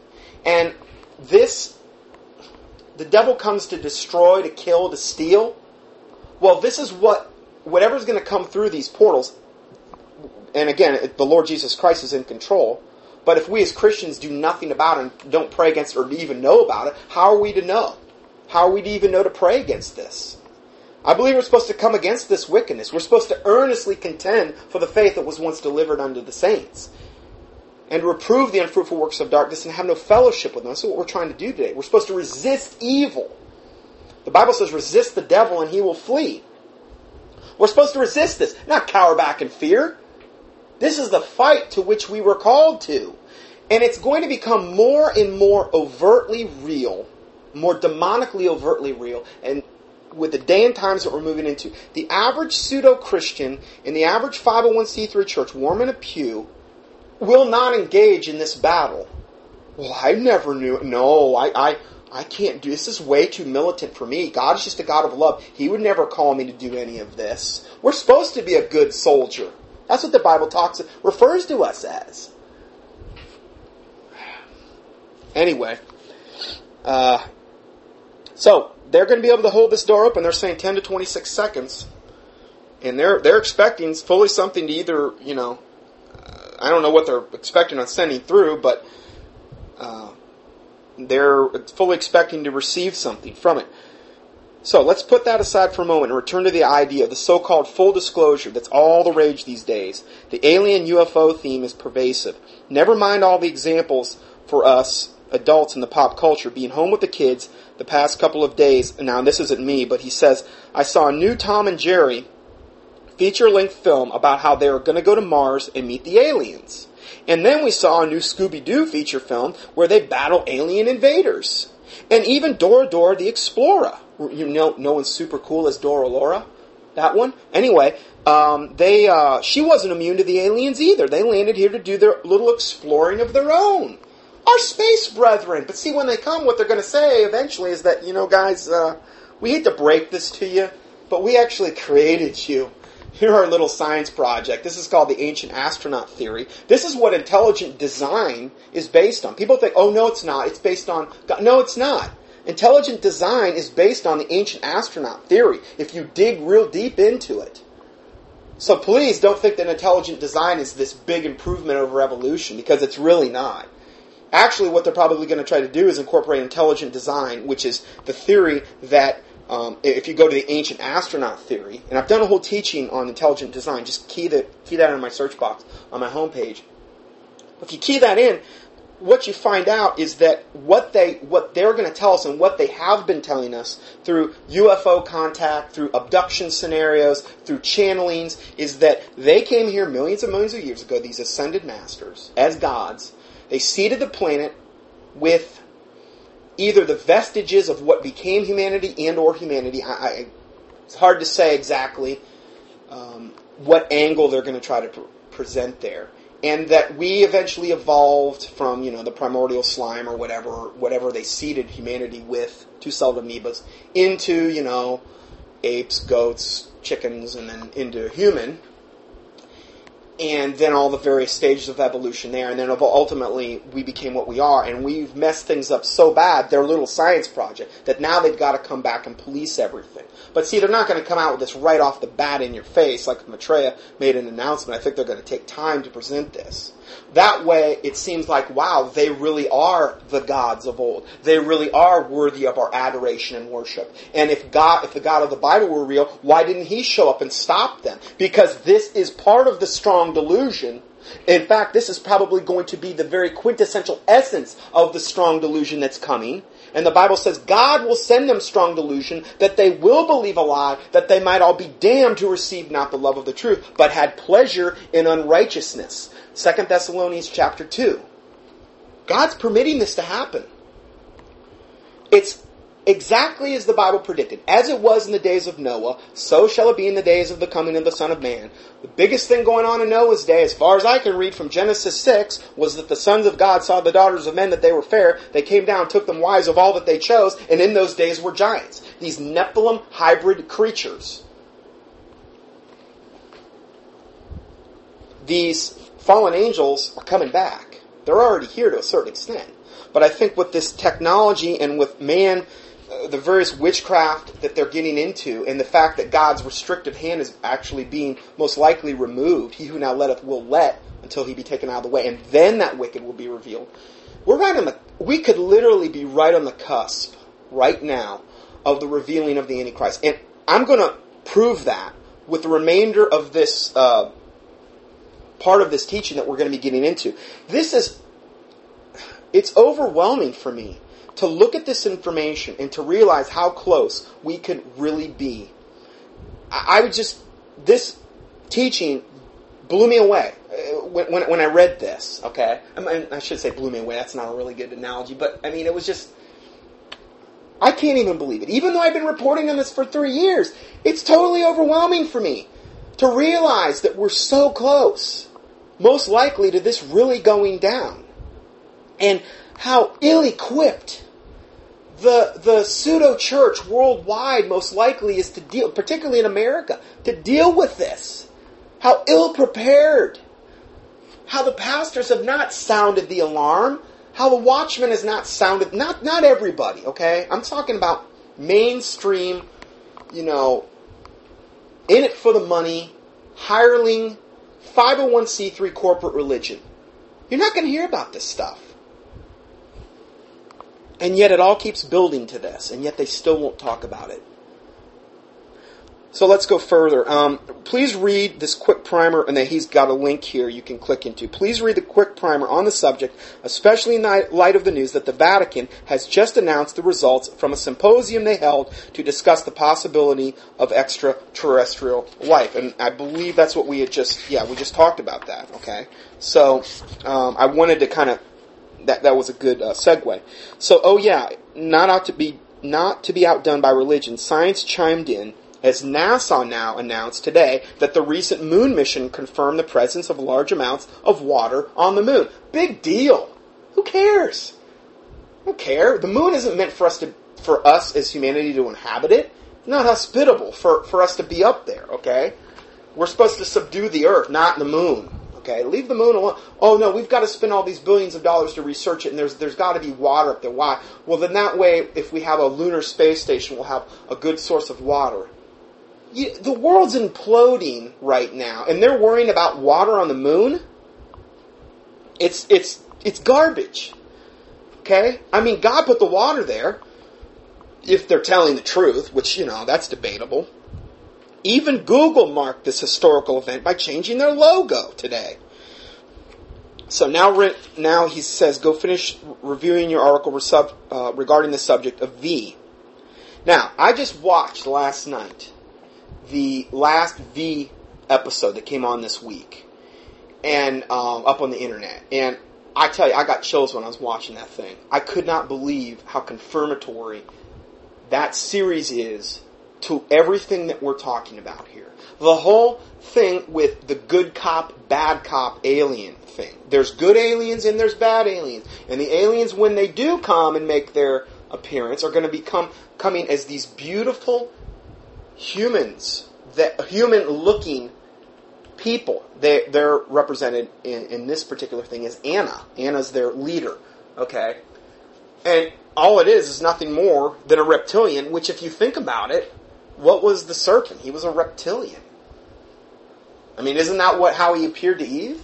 And this the devil comes to destroy, to kill, to steal. Well, this is what, whatever's going to come through these portals, and again, the Lord Jesus Christ is in control. But if we as Christians do nothing about it and don't pray against it or even know about it, how are we to know? How are we to even know to pray against this? I believe we're supposed to come against this wickedness. We're supposed to earnestly contend for the faith that was once delivered unto the saints and reprove the unfruitful works of darkness and have no fellowship with them. That's what we're trying to do today. We're supposed to resist evil. The Bible says resist the devil and he will flee. We're supposed to resist this, not cower back in fear. This is the fight to which we were called to. And it's going to become more and more overtly real, more demonically overtly real, and with the day and times that we're moving into. The average pseudo Christian in the average 501c3 church, warm in a pew, will not engage in this battle. Well, I never knew. No, I, I, I can't do this. is way too militant for me. God is just a God of love. He would never call me to do any of this. We're supposed to be a good soldier. That's what the Bible talks refers to us as. Anyway, uh, so they're going to be able to hold this door open. They're saying 10 to 26 seconds, and they're they're expecting fully something to either you know I don't know what they're expecting on sending through, but uh, they're fully expecting to receive something from it. So let's put that aside for a moment and return to the idea of the so-called full disclosure that's all the rage these days. The alien UFO theme is pervasive. Never mind all the examples for us adults in the pop culture being home with the kids the past couple of days. Now this isn't me, but he says, I saw a new Tom and Jerry feature length film about how they were going to go to Mars and meet the aliens. And then we saw a new Scooby Doo feature film where they battle alien invaders. And even Dora Dora the Explorer. You know, no one's super cool as Dora Laura. That one. Anyway, um, they uh, she wasn't immune to the aliens either. They landed here to do their little exploring of their own. Our space brethren. But see, when they come, what they're going to say eventually is that you know, guys, uh, we hate to break this to you, but we actually created you here our little science project. This is called the ancient astronaut theory. This is what intelligent design is based on. People think, oh no, it's not. It's based on God. No, it's not. Intelligent design is based on the ancient astronaut theory. If you dig real deep into it. So please don't think that intelligent design is this big improvement over evolution because it's really not. Actually, what they're probably going to try to do is incorporate intelligent design, which is the theory that um, if you go to the ancient astronaut theory, and I've done a whole teaching on intelligent design, just key, the, key that in my search box on my homepage. If you key that in, what you find out is that what they what they're going to tell us and what they have been telling us through UFO contact, through abduction scenarios, through channelings is that they came here millions and millions of years ago these ascended masters as gods. They seeded the planet with either the vestiges of what became humanity and or humanity. I, I, it's hard to say exactly um, what angle they're going to try to pr- present there and that we eventually evolved from you know the primordial slime or whatever whatever they seeded humanity with two-celled amoebas into you know apes, goats, chickens, and then into a human. And then all the various stages of evolution there, and then ultimately we became what we are, and we've messed things up so bad, their little science project, that now they've got to come back and police everything. But see, they're not going to come out with this right off the bat in your face like Maitreya made an announcement. I think they're going to take time to present this. That way, it seems like, wow, they really are the gods of old. They really are worthy of our adoration and worship. And if God, if the God of the Bible were real, why didn't He show up and stop them? Because this is part of the strong delusion in fact, this is probably going to be the very quintessential essence of the strong delusion that's coming. And the Bible says God will send them strong delusion that they will believe a lie, that they might all be damned who received not the love of the truth, but had pleasure in unrighteousness. 2 Thessalonians chapter 2. God's permitting this to happen. It's exactly as the Bible predicted. As it was in the days of Noah, so shall it be in the days of the coming of the Son of Man. The biggest thing going on in Noah's day, as far as I can read from Genesis 6, was that the sons of God saw the daughters of men that they were fair. They came down, took them wives of all that they chose, and in those days were giants. These Nephilim hybrid creatures. These fallen angels are coming back. They're already here to a certain extent. But I think with this technology and with man uh, the various witchcraft that they're getting into and the fact that God's restrictive hand is actually being most likely removed. He who now letteth will let until he be taken out of the way, and then that wicked will be revealed. We're right on the, we could literally be right on the cusp right now of the revealing of the Antichrist. And I'm going to prove that with the remainder of this uh, part of this teaching that we're going to be getting into. This is, it's overwhelming for me to look at this information and to realize how close we could really be. I, would just, this teaching blew me away uh, when, when, when I read this, okay? I, mean, I should say blew me away, that's not a really good analogy, but I mean, it was just, I can't even believe it. Even though I've been reporting on this for three years, it's totally overwhelming for me to realize that we're so close, most likely to this really going down. And how ill equipped the the pseudo church worldwide most likely is to deal, particularly in America, to deal with this. How ill prepared. How the pastors have not sounded the alarm. How the watchman has not sounded. Not not everybody. Okay, I'm talking about mainstream. You know, in it for the money, hireling, 501c3 corporate religion. You're not going to hear about this stuff. And yet it all keeps building to this, and yet they still won't talk about it. So let's go further. Um, please read this quick primer, and then he's got a link here you can click into. Please read the quick primer on the subject, especially in light of the news that the Vatican has just announced the results from a symposium they held to discuss the possibility of extraterrestrial life. And I believe that's what we had just, yeah, we just talked about that, okay? So um, I wanted to kind of that that was a good uh, segue. So, oh yeah, not out to be not to be outdone by religion. Science chimed in as NASA now announced today that the recent moon mission confirmed the presence of large amounts of water on the moon. Big deal. Who cares? Don't care. The moon isn't meant for us to for us as humanity to inhabit it. It's not hospitable for, for us to be up there, okay? We're supposed to subdue the earth, not the moon. Okay, leave the moon alone. Oh no, we've got to spend all these billions of dollars to research it, and there's there's got to be water up there. Why? Well, then that way, if we have a lunar space station, we'll have a good source of water. You, the world's imploding right now, and they're worrying about water on the moon. It's it's it's garbage. Okay, I mean, God put the water there. If they're telling the truth, which you know that's debatable. Even Google marked this historical event by changing their logo today. So now, now he says, go finish reviewing your article uh, regarding the subject of V. Now, I just watched last night the last V episode that came on this week, and um, up on the internet, and I tell you, I got chills when I was watching that thing. I could not believe how confirmatory that series is to everything that we're talking about here. The whole thing with the good cop, bad cop alien thing. There's good aliens and there's bad aliens. And the aliens, when they do come and make their appearance, are going to become coming as these beautiful humans, that human looking people. They, they're represented in, in this particular thing as Anna. Anna's their leader. Okay? And all it is is nothing more than a reptilian, which, if you think about it, what was the serpent? He was a reptilian. I mean, isn't that what how he appeared to Eve?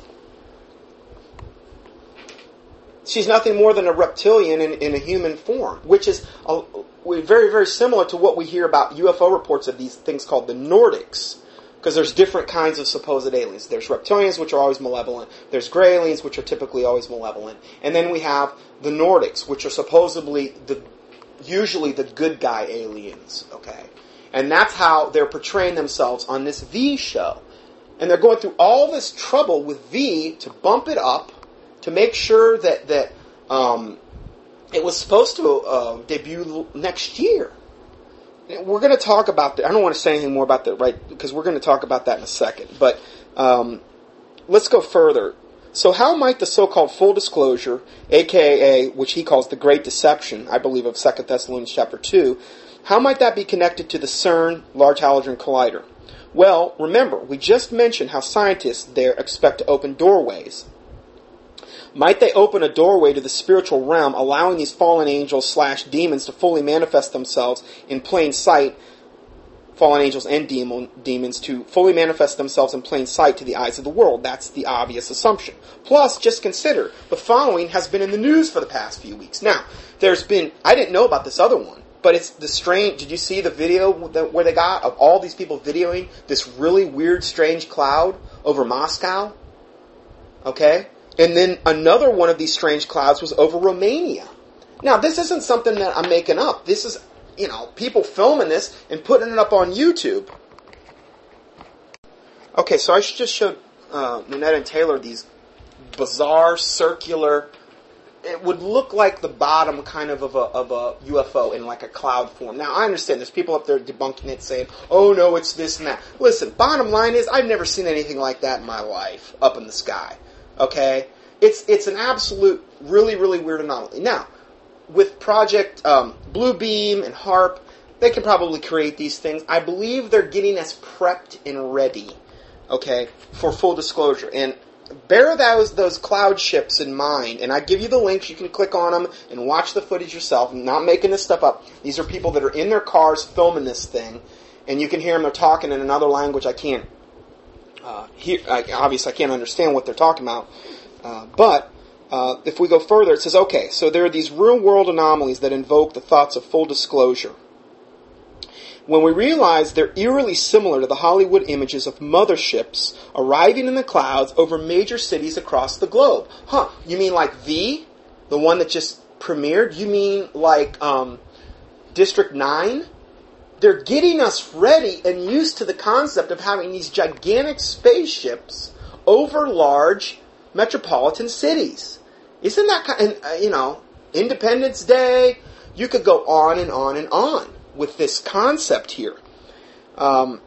She's nothing more than a reptilian in, in a human form, which is a, very, very similar to what we hear about UFO reports of these things called the Nordics. Because there's different kinds of supposed aliens. There's reptilians, which are always malevolent. There's gray aliens, which are typically always malevolent. And then we have the Nordics, which are supposedly the usually the good guy aliens. Okay, and that's how they're portraying themselves on this V show. And they're going through all this trouble with V to bump it up to make sure that that um, it was supposed to uh, debut next year. We're going to talk about that. I don't want to say anything more about that, right? Because we're going to talk about that in a second. But um, let's go further. So, how might the so-called full disclosure, aka which he calls the Great Deception, I believe of Second Thessalonians chapter two, how might that be connected to the CERN Large Hadron Collider? Well, remember, we just mentioned how scientists there expect to open doorways might they open a doorway to the spiritual realm, allowing these fallen angels slash demons to fully manifest themselves in plain sight? Fallen angels and demon, demons to fully manifest themselves in plain sight to the eyes of the world. That's the obvious assumption. Plus, just consider the following has been in the news for the past few weeks. Now, there's been I didn't know about this other one, but it's the strange. Did you see the video where they got of all these people videoing this really weird, strange cloud over Moscow? Okay, and then another one of these strange clouds was over Romania. Now, this isn't something that I'm making up. This is, you know, people filming this and putting it up on YouTube. Okay, so I just showed uh, Nanette and Taylor these bizarre circular. It would look like the bottom kind of of a, of a UFO in like a cloud form. Now I understand there's people up there debunking it, saying, "Oh no, it's this and that." Listen, bottom line is I've never seen anything like that in my life up in the sky. Okay, it's it's an absolute really really weird anomaly. Now, with Project um, Bluebeam and HAARP, they can probably create these things. I believe they're getting us prepped and ready. Okay, for full disclosure and. Bear those those cloud ships in mind, and I give you the links. You can click on them and watch the footage yourself. I'm not making this stuff up. These are people that are in their cars filming this thing, and you can hear them. They're talking in another language I can't uh, here, I, obviously, I can't understand what they're talking about. Uh, but uh, if we go further, it says, okay, so there are these real world anomalies that invoke the thoughts of full disclosure. When we realize they're eerily similar to the Hollywood images of motherships arriving in the clouds over major cities across the globe. Huh, you mean like V? The one that just premiered? You mean like um, District 9? They're getting us ready and used to the concept of having these gigantic spaceships over large metropolitan cities. Isn't that kind? Of, uh, you know, Independence Day. You could go on and on and on with this concept here. Um,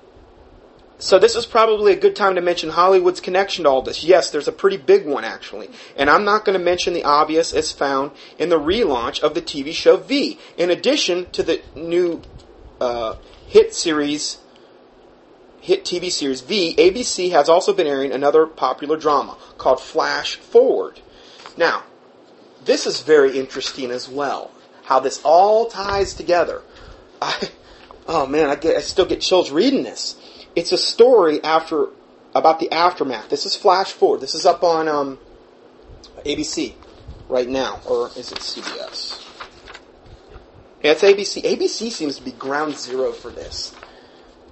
so this is probably a good time to mention Hollywood's connection to all this. Yes, there's a pretty big one actually. And I'm not going to mention the obvious as found in the relaunch of the TV show V. In addition to the new uh, hit series, hit TV series V, ABC has also been airing another popular drama called Flash Forward. Now, this is very interesting as well. How this all ties together. I, oh man, I, get, I still get chills reading this. It's a story after about the aftermath. This is Flash Forward. This is up on um, ABC right now, or is it CBS? It's ABC. ABC seems to be ground zero for this.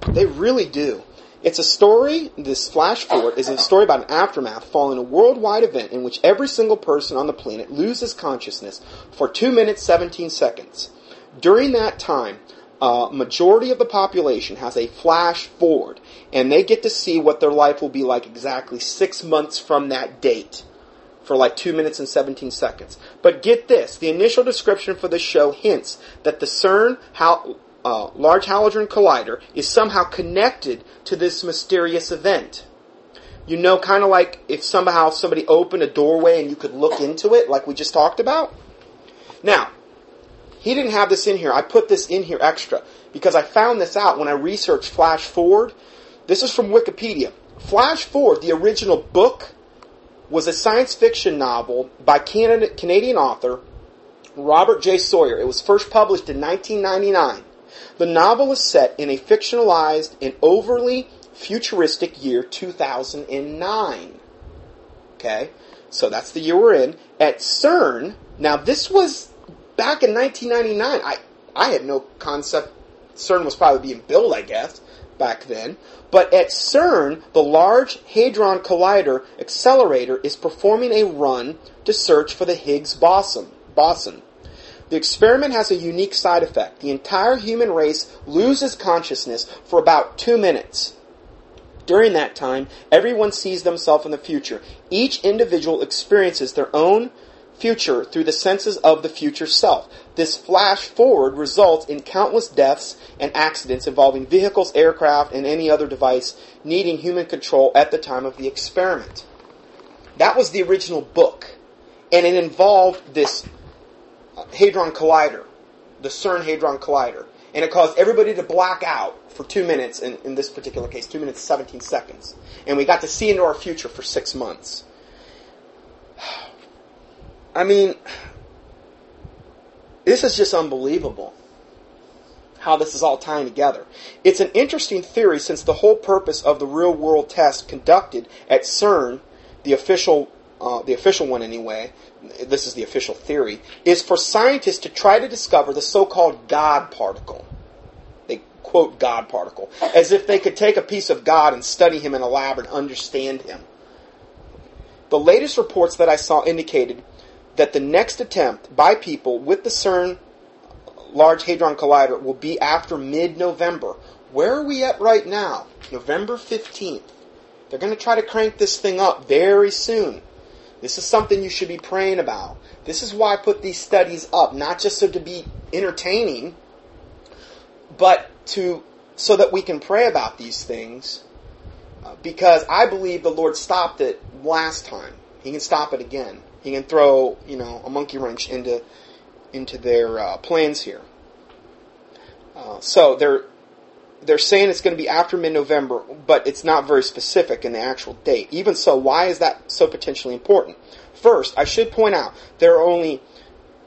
They really do. It's a story, this flash forward is a story about an aftermath following a worldwide event in which every single person on the planet loses consciousness for 2 minutes 17 seconds. During that time, a majority of the population has a flash forward, and they get to see what their life will be like exactly six months from that date for like 2 minutes and 17 seconds. But get this, the initial description for the show hints that the CERN uh, Large Hadron Collider is somehow connected to this mysterious event. You know, kind of like if somehow somebody opened a doorway and you could look into it, like we just talked about. Now, he didn't have this in here. I put this in here extra because I found this out when I researched Flash Forward. This is from Wikipedia. Flash Forward, the original book, was a science fiction novel by Canadian author Robert J. Sawyer. It was first published in 1999. The novel is set in a fictionalized and overly futuristic year 2009. Okay? So that's the year we're in. At CERN, now this was back in 1999, I, I had no concept CERN was probably being built, I guess, back then. But at CERN, the Large Hadron Collider Accelerator is performing a run to search for the Higgs boson. boson. The experiment has a unique side effect. The entire human race loses consciousness for about two minutes. During that time, everyone sees themselves in the future. Each individual experiences their own future through the senses of the future self. This flash forward results in countless deaths and accidents involving vehicles, aircraft, and any other device needing human control at the time of the experiment. That was the original book. And it involved this Hadron Collider, the CERN Hadron Collider. And it caused everybody to black out for two minutes, in, in this particular case, two minutes, 17 seconds. And we got to see into our future for six months. I mean, this is just unbelievable how this is all tying together. It's an interesting theory since the whole purpose of the real world test conducted at CERN, the official, uh, the official one anyway, this is the official theory, is for scientists to try to discover the so-called God particle. They quote God particle as if they could take a piece of God and study him in a lab and understand him. The latest reports that I saw indicated that the next attempt by people with the CERN Large Hadron Collider will be after mid-November. Where are we at right now? November 15th. They're going to try to crank this thing up very soon. This is something you should be praying about. This is why I put these studies up, not just so to be entertaining, but to so that we can pray about these things. Uh, because I believe the Lord stopped it last time. He can stop it again. He can throw, you know, a monkey wrench into into their uh, plans here. Uh, so they're they're saying it's going to be after mid-November, but it's not very specific in the actual date. Even so, why is that so potentially important? First, I should point out there are only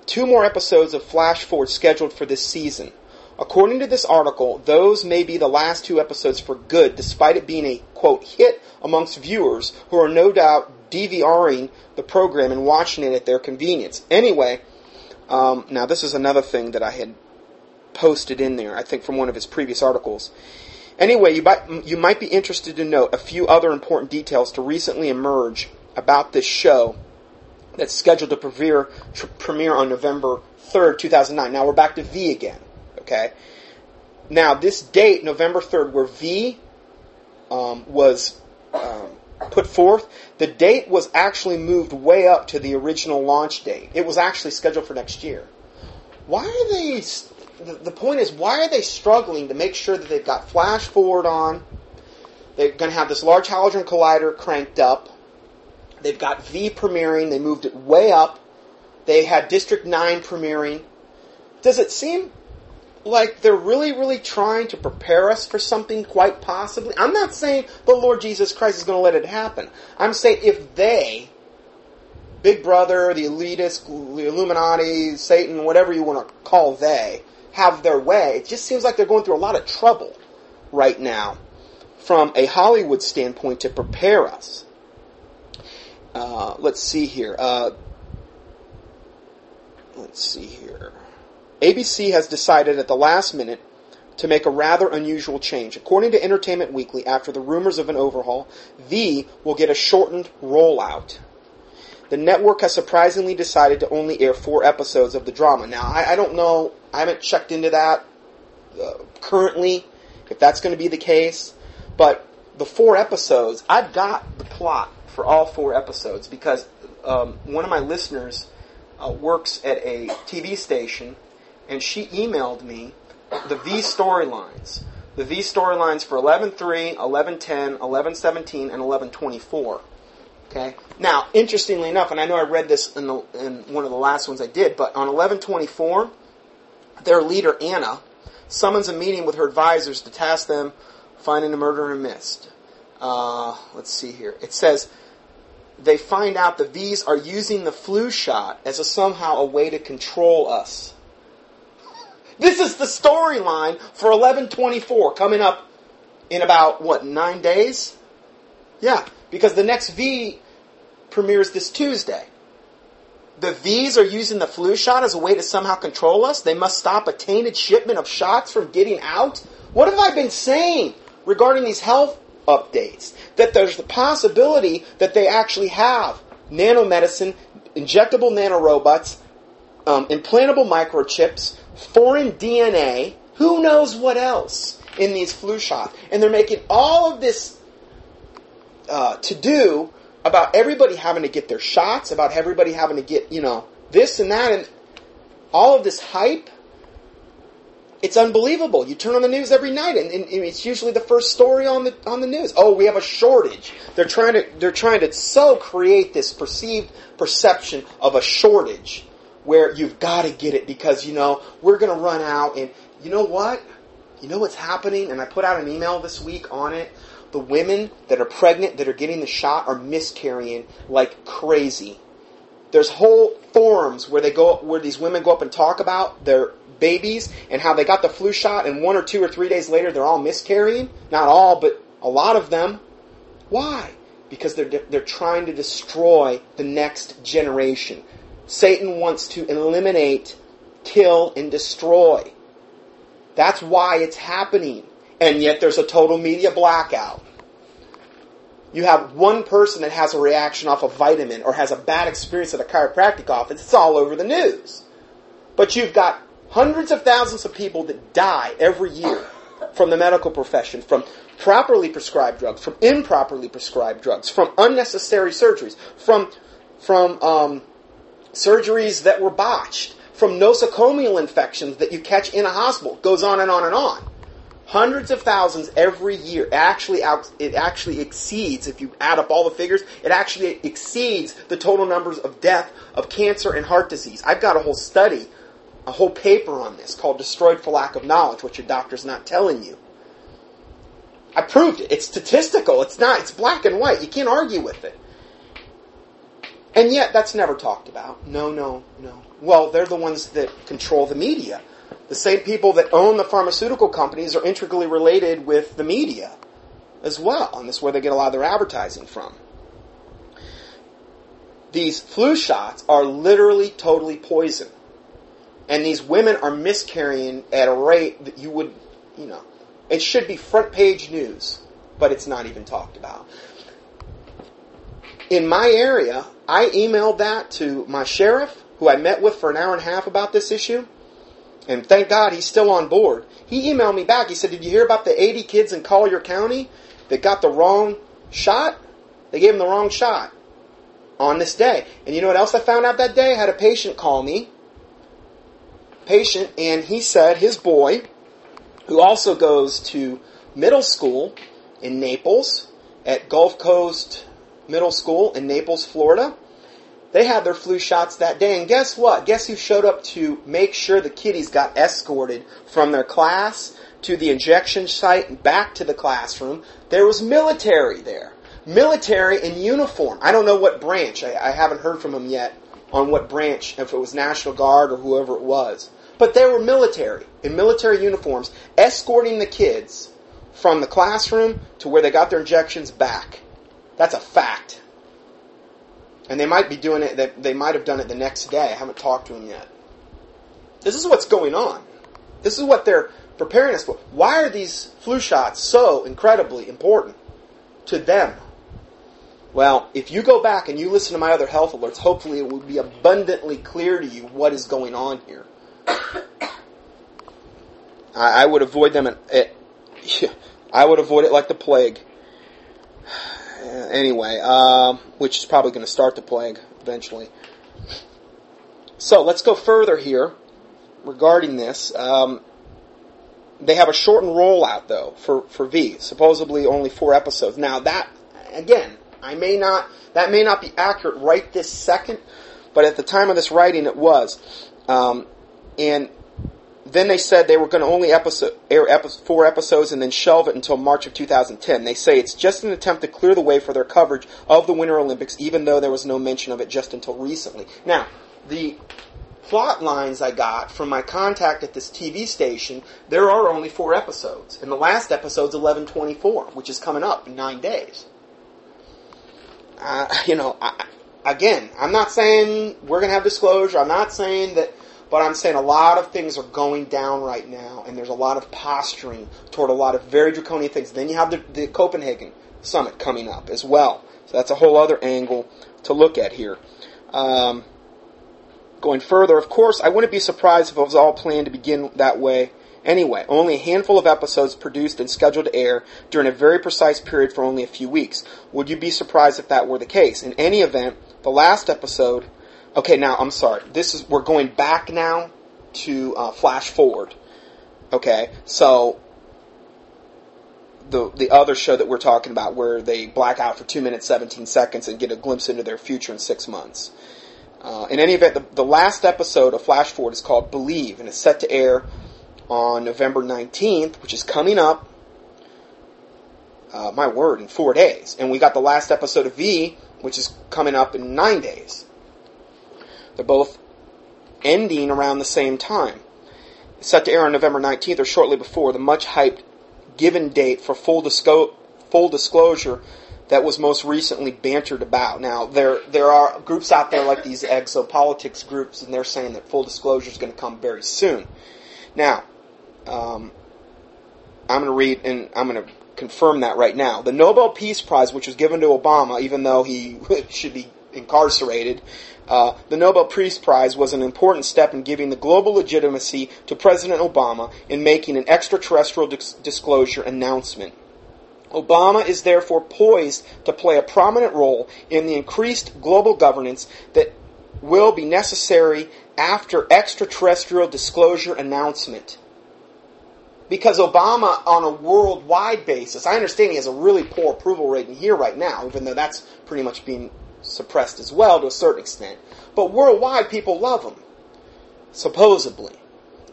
two more episodes of Flash Forward scheduled for this season. According to this article, those may be the last two episodes for good, despite it being a quote hit amongst viewers who are no doubt DVRing the program and watching it at their convenience. Anyway, um, now this is another thing that I had posted in there, I think from one of his previous articles. Anyway, you might, you might be interested to note a few other important details to recently emerge about this show that's scheduled to premiere, premiere on November 3rd, 2009. Now we're back to V again, okay? Now this date, November 3rd, where V um, was um, put forth, the date was actually moved way up to the original launch date. It was actually scheduled for next year. Why are they? The point is, why are they struggling to make sure that they've got flash forward on? They're going to have this Large Hadron Collider cranked up. They've got V premiering. They moved it way up. They had District 9 premiering. Does it seem like they're really, really trying to prepare us for something quite possibly. I'm not saying the Lord Jesus Christ is going to let it happen. I'm saying if they, Big Brother, the elitists, the Illuminati, Satan, whatever you want to call they, have their way, it just seems like they're going through a lot of trouble right now from a Hollywood standpoint to prepare us. Uh, let's see here. Uh, let's see here. ABC has decided at the last minute to make a rather unusual change. According to Entertainment Weekly, after the rumors of an overhaul, V will get a shortened rollout. The network has surprisingly decided to only air four episodes of the drama. Now, I, I don't know, I haven't checked into that uh, currently, if that's going to be the case, but the four episodes, I've got the plot for all four episodes because um, one of my listeners uh, works at a TV station and she emailed me the V storylines. The V storylines for 11.3, 11.10, 11.17, and 11.24. Okay. Now, interestingly enough, and I know I read this in, the, in one of the last ones I did, but on 1124, their leader Anna summons a meeting with her advisors to task them finding a murderer missed. Uh, let's see here. It says they find out the V's are using the flu shot as a somehow a way to control us. This is the storyline for 1124 coming up in about what nine days? Yeah, because the next V premieres this Tuesday. The V's are using the flu shot as a way to somehow control us. They must stop a tainted shipment of shots from getting out. What have I been saying regarding these health updates? That there's the possibility that they actually have nanomedicine, injectable nanorobots, um, implantable microchips, foreign DNA, who knows what else in these flu shots. And they're making all of this uh, to do about everybody having to get their shots, about everybody having to get, you know, this and that, and all of this hype. It's unbelievable. You turn on the news every night, and, and, it's usually the first story on the on the news. Oh, we have a shortage. They're trying to they're trying to so create this perceived perception of a shortage, where you've got to get it because you know we're going to run out, and you know what, you know what's happening. And I put out an email this week on it the women that are pregnant that are getting the shot are miscarrying like crazy. There's whole forums where they go where these women go up and talk about their babies and how they got the flu shot and one or two or three days later they're all miscarrying. Not all, but a lot of them. Why? Because they're they're trying to destroy the next generation. Satan wants to eliminate, kill, and destroy. That's why it's happening and yet there's a total media blackout. You have one person that has a reaction off a vitamin or has a bad experience at a chiropractic office, it's all over the news. But you've got hundreds of thousands of people that die every year from the medical profession, from properly prescribed drugs, from improperly prescribed drugs, from unnecessary surgeries, from from um, surgeries that were botched, from nosocomial infections that you catch in a hospital. Goes on and on and on hundreds of thousands every year. Actually, it actually exceeds, if you add up all the figures, it actually exceeds the total numbers of death of cancer and heart disease. I've got a whole study, a whole paper on this called Destroyed for Lack of Knowledge, what your doctor's not telling you. I proved it. It's statistical. It's not, it's black and white. You can't argue with it. And yet, that's never talked about. No, no, no. Well, they're the ones that control the media. The same people that own the pharmaceutical companies are intricately related with the media as well, and this is where they get a lot of their advertising from. These flu shots are literally totally poison. And these women are miscarrying at a rate that you would, you know, it should be front page news, but it's not even talked about. In my area, I emailed that to my sheriff, who I met with for an hour and a half about this issue. And thank God he's still on board. He emailed me back. He said, Did you hear about the 80 kids in Collier County that got the wrong shot? They gave them the wrong shot on this day. And you know what else I found out that day? I had a patient call me. Patient, and he said his boy, who also goes to middle school in Naples at Gulf Coast Middle School in Naples, Florida, they had their flu shots that day, and guess what? Guess who showed up to make sure the kiddies got escorted from their class to the injection site and back to the classroom? There was military there. Military in uniform. I don't know what branch. I, I haven't heard from them yet on what branch, if it was National Guard or whoever it was. But they were military, in military uniforms, escorting the kids from the classroom to where they got their injections back. That's a fact. And they might be doing it, they, they might have done it the next day. I haven't talked to them yet. This is what's going on. This is what they're preparing us for. Why are these flu shots so incredibly important to them? Well, if you go back and you listen to my other health alerts, hopefully it will be abundantly clear to you what is going on here. I, I would avoid them. At, at, I would avoid it like the plague. Anyway, um, which is probably going to start the plague eventually. So let's go further here regarding this. Um, they have a shortened rollout though for for V. Supposedly only four episodes. Now that again, I may not that may not be accurate right this second, but at the time of this writing, it was. Um, and then they said they were going to only episode, air episode, four episodes and then shelve it until March of 2010. They say it's just an attempt to clear the way for their coverage of the Winter Olympics, even though there was no mention of it just until recently. Now, the plot lines I got from my contact at this TV station, there are only four episodes, and the last episode's 1124, which is coming up in nine days. Uh, you know, I, again, I'm not saying we're going to have disclosure. I'm not saying that but I'm saying a lot of things are going down right now, and there's a lot of posturing toward a lot of very draconian things. Then you have the, the Copenhagen summit coming up as well. So that's a whole other angle to look at here. Um, going further, of course, I wouldn't be surprised if it was all planned to begin that way anyway. Only a handful of episodes produced and scheduled to air during a very precise period for only a few weeks. Would you be surprised if that were the case? In any event, the last episode Okay, now I'm sorry. This is we're going back now to uh, flash forward. Okay, so the the other show that we're talking about, where they black out for two minutes seventeen seconds and get a glimpse into their future in six months. Uh, in any event, the, the last episode of Flash Forward is called Believe, and it's set to air on November nineteenth, which is coming up. Uh, my word, in four days, and we got the last episode of V, which is coming up in nine days. They're both ending around the same time. It's set to air on November 19th or shortly before the much hyped given date for full, disco- full disclosure that was most recently bantered about. Now, there there are groups out there like these exopolitics groups, and they're saying that full disclosure is going to come very soon. Now, um, I'm going to read, and I'm going to confirm that right now. The Nobel Peace Prize, which was given to Obama, even though he should be incarcerated, uh, the Nobel Peace Prize was an important step in giving the global legitimacy to President Obama in making an extraterrestrial dis- disclosure announcement. Obama is therefore poised to play a prominent role in the increased global governance that will be necessary after extraterrestrial disclosure announcement. Because Obama, on a worldwide basis, I understand he has a really poor approval rating here right now, even though that's pretty much being suppressed as well to a certain extent. But worldwide, people love him. Supposedly.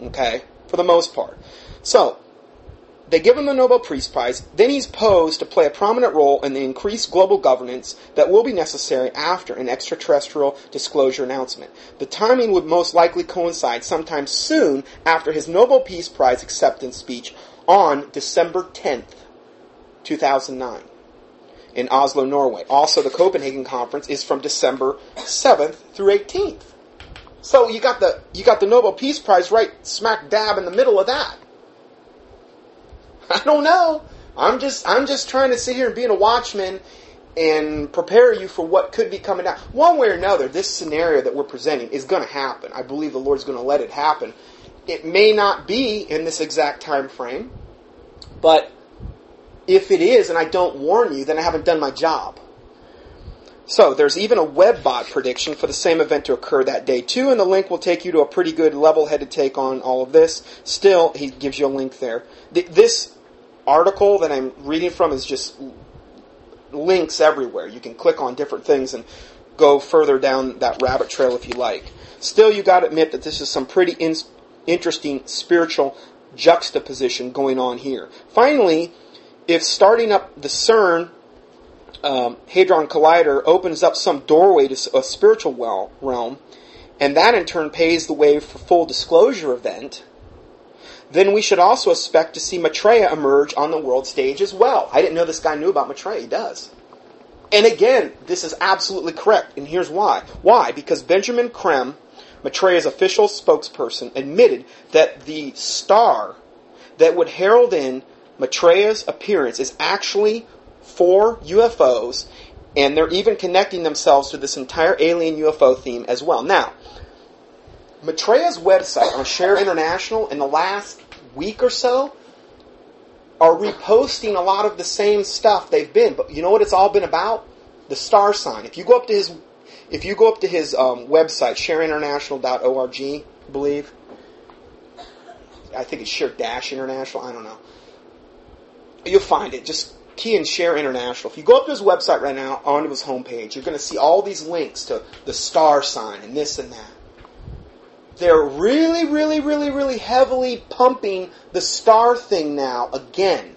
Okay? For the most part. So, they give him the Nobel Peace Prize. Then he's posed to play a prominent role in the increased global governance that will be necessary after an extraterrestrial disclosure announcement. The timing would most likely coincide sometime soon after his Nobel Peace Prize acceptance speech on December 10th, 2009 in Oslo, Norway. Also, the Copenhagen conference is from December 7th through 18th. So you got the you got the Nobel Peace Prize right smack dab in the middle of that. I don't know. I'm just I'm just trying to sit here and be a watchman and prepare you for what could be coming down. One way or another, this scenario that we're presenting is going to happen. I believe the Lord's going to let it happen. It may not be in this exact time frame, but if it is and I don't warn you, then I haven't done my job. So there's even a WebBot prediction for the same event to occur that day too, and the link will take you to a pretty good level-headed take on all of this. Still, he gives you a link there. This article that I'm reading from is just links everywhere. You can click on different things and go further down that rabbit trail if you like. Still, you got to admit that this is some pretty in- interesting spiritual juxtaposition going on here. Finally, if starting up the CERN um, Hadron Collider opens up some doorway to a spiritual realm, and that in turn paves the way for full disclosure event, then we should also expect to see Maitreya emerge on the world stage as well. I didn't know this guy knew about Maitreya. He does. And again, this is absolutely correct, and here's why. Why? Because Benjamin Creme, Maitreya's official spokesperson, admitted that the star that would herald in Maitreya's appearance is actually four UFOs, and they're even connecting themselves to this entire alien UFO theme as well. Now, Maitreya's website on Share International in the last week or so are reposting a lot of the same stuff they've been. But you know what it's all been about? The star sign. If you go up to his, if you go up to his um, website, shareinternational.org, I believe. I think it's share international. I don't know. You'll find it. Just key in share international. If you go up to his website right now, onto his homepage, you're going to see all these links to the star sign and this and that they're really, really, really, really heavily pumping the star thing now again.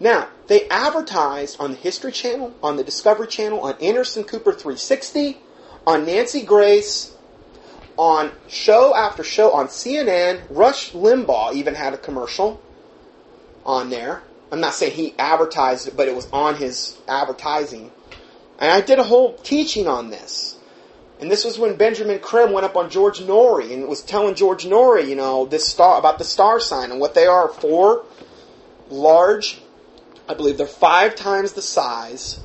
Now, they advertised on the History Channel, on the Discovery Channel, on Anderson Cooper 360, on Nancy Grace, on show after show on CNN. Rush Limbaugh even had a commercial on there. I'm not saying he advertised it, but it was on his advertising. And I did a whole teaching on this. And this was when Benjamin Creme went up on George Noory and was telling George Noory, you know, this star about the star sign and what they are for large. I believe they're five times the size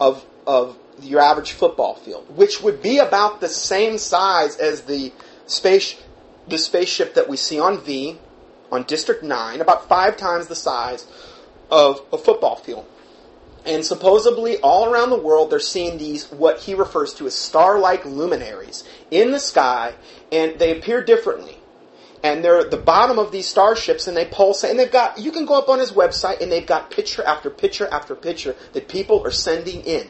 of of your average football field, which would be about the same size as the space the spaceship that we see on V on District Nine, about five times the size of a football field. And supposedly, all around the world, they're seeing these, what he refers to as star like luminaries in the sky, and they appear differently. And they're at the bottom of these starships, and they pulsate. And they've got, you can go up on his website, and they've got picture after picture after picture that people are sending in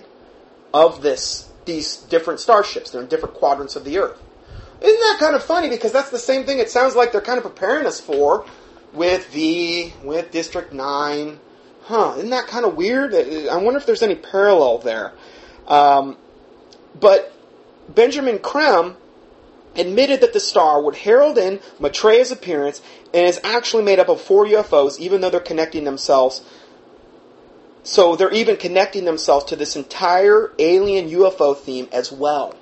of this, these different starships. They're in different quadrants of the Earth. Isn't that kind of funny? Because that's the same thing it sounds like they're kind of preparing us for with the, with District 9, huh, isn't that kind of weird? I wonder if there's any parallel there. Um, but Benjamin Creme admitted that the star would herald in Maitreya's appearance and is actually made up of four UFOs, even though they're connecting themselves. So they're even connecting themselves to this entire alien UFO theme as well.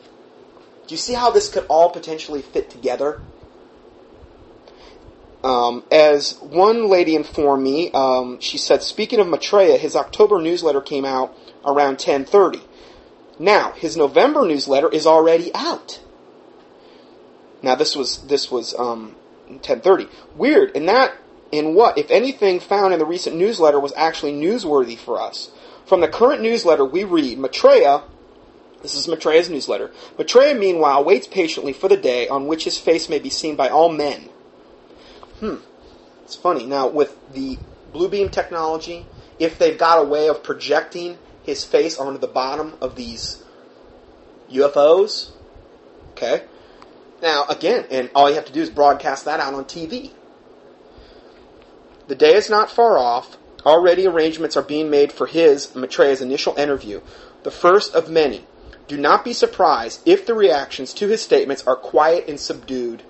Do you see how this could all potentially fit together? Um, as one lady informed me, um, she said, speaking of Maitreya, his October newsletter came out around 10:30. Now, his November newsletter is already out. Now, this was this was um, 10:30. Weird. And that, in what, if anything, found in the recent newsletter was actually newsworthy for us. From the current newsletter, we read Maitreya. This is Maitreya's newsletter. Maitreya, meanwhile, waits patiently for the day on which his face may be seen by all men hmm, it's funny. Now, with the Bluebeam technology, if they've got a way of projecting his face onto the bottom of these UFOs, okay? Now, again, and all you have to do is broadcast that out on TV. The day is not far off. Already arrangements are being made for his, Maitreya's initial interview, the first of many. Do not be surprised if the reactions to his statements are quiet and subdued.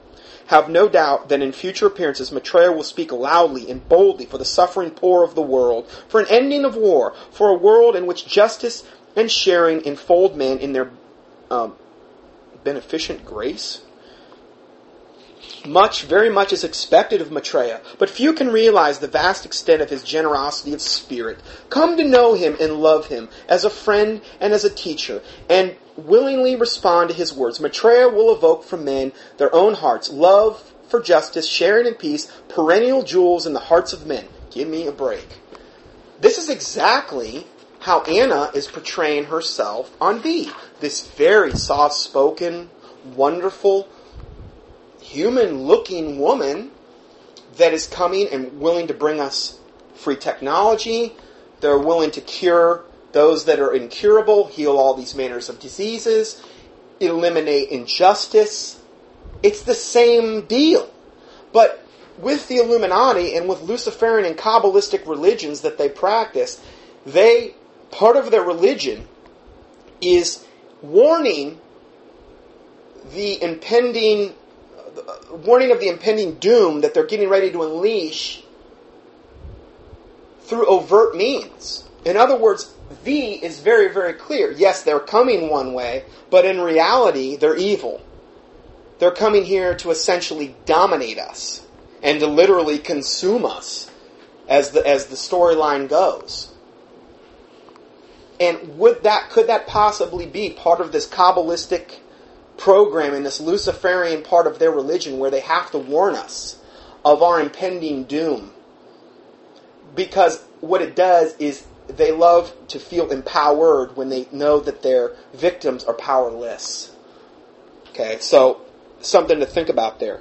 Have no doubt that in future appearances Maitreya will speak loudly and boldly for the suffering poor of the world, for an ending of war, for a world in which justice and sharing enfold men in their um, beneficent grace. Much, very much is expected of Maitreya, but few can realize the vast extent of his generosity of spirit. Come to know him and love him as a friend and as a teacher, and willingly respond to his words. Maitreya will evoke from men their own hearts love for justice, sharing in peace, perennial jewels in the hearts of men. Give me a break. This is exactly how Anna is portraying herself on V. This very soft spoken, wonderful, human looking woman that is coming and willing to bring us free technology. They're willing to cure those that are incurable, heal all these manners of diseases, eliminate injustice. It's the same deal. But with the Illuminati and with Luciferian and Kabbalistic religions that they practice, they, part of their religion is warning the impending, warning of the impending doom that they're getting ready to unleash through overt means. In other words, V is very, very clear. Yes, they're coming one way, but in reality, they're evil. They're coming here to essentially dominate us. and to literally consume us as the as the storyline goes. And would that could that possibly be part of this Kabbalistic program in this Luciferian part of their religion where they have to warn us of our impending doom? Because what it does is they love to feel empowered when they know that their victims are powerless. Okay, so something to think about there.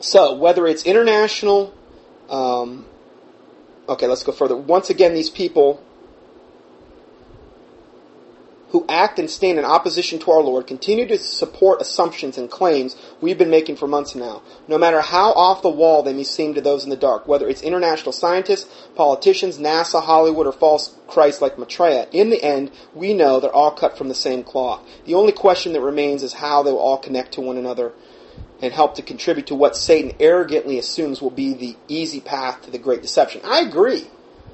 So, whether it's international, um, okay, let's go further. Once again, these people who act and stand in opposition to our Lord continue to support assumptions and claims we've been making for months now, no matter how off the wall they may seem to those in the dark, whether it's international scientists, politicians, NASA, Hollywood, or false Christ like Maitreya. In the end, we know they're all cut from the same cloth. The only question that remains is how they will all connect to one another and help to contribute to what Satan arrogantly assumes will be the easy path to the great deception. I agree.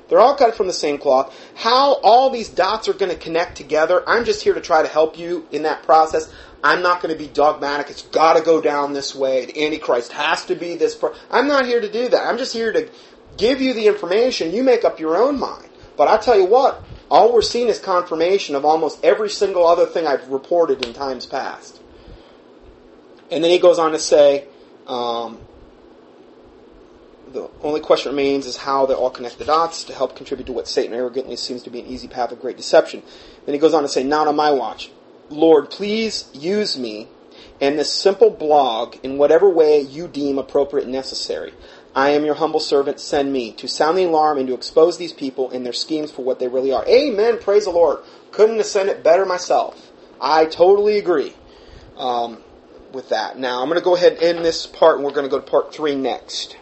They're all cut from the same cloth. How all these dots are going to connect together, I'm just here to try to help you in that process. I'm not going to be dogmatic. It's got to go down this way. The Antichrist has to be this. Pro- I'm not here to do that. I'm just here to give you the information. You make up your own mind. But I tell you what, all we're seeing is confirmation of almost every single other thing I've reported in times past. And then he goes on to say, um, the only question remains is how they all connect the dots to help contribute to what Satan arrogantly seems to be an easy path of great deception. Then he goes on to say, Not on my watch. Lord, please use me and this simple blog in whatever way you deem appropriate and necessary. I am your humble servant. Send me to sound the alarm and to expose these people and their schemes for what they really are. Amen. Praise the Lord. Couldn't have said it better myself. I totally agree um, with that. Now, I'm going to go ahead and end this part and we're going to go to part three next.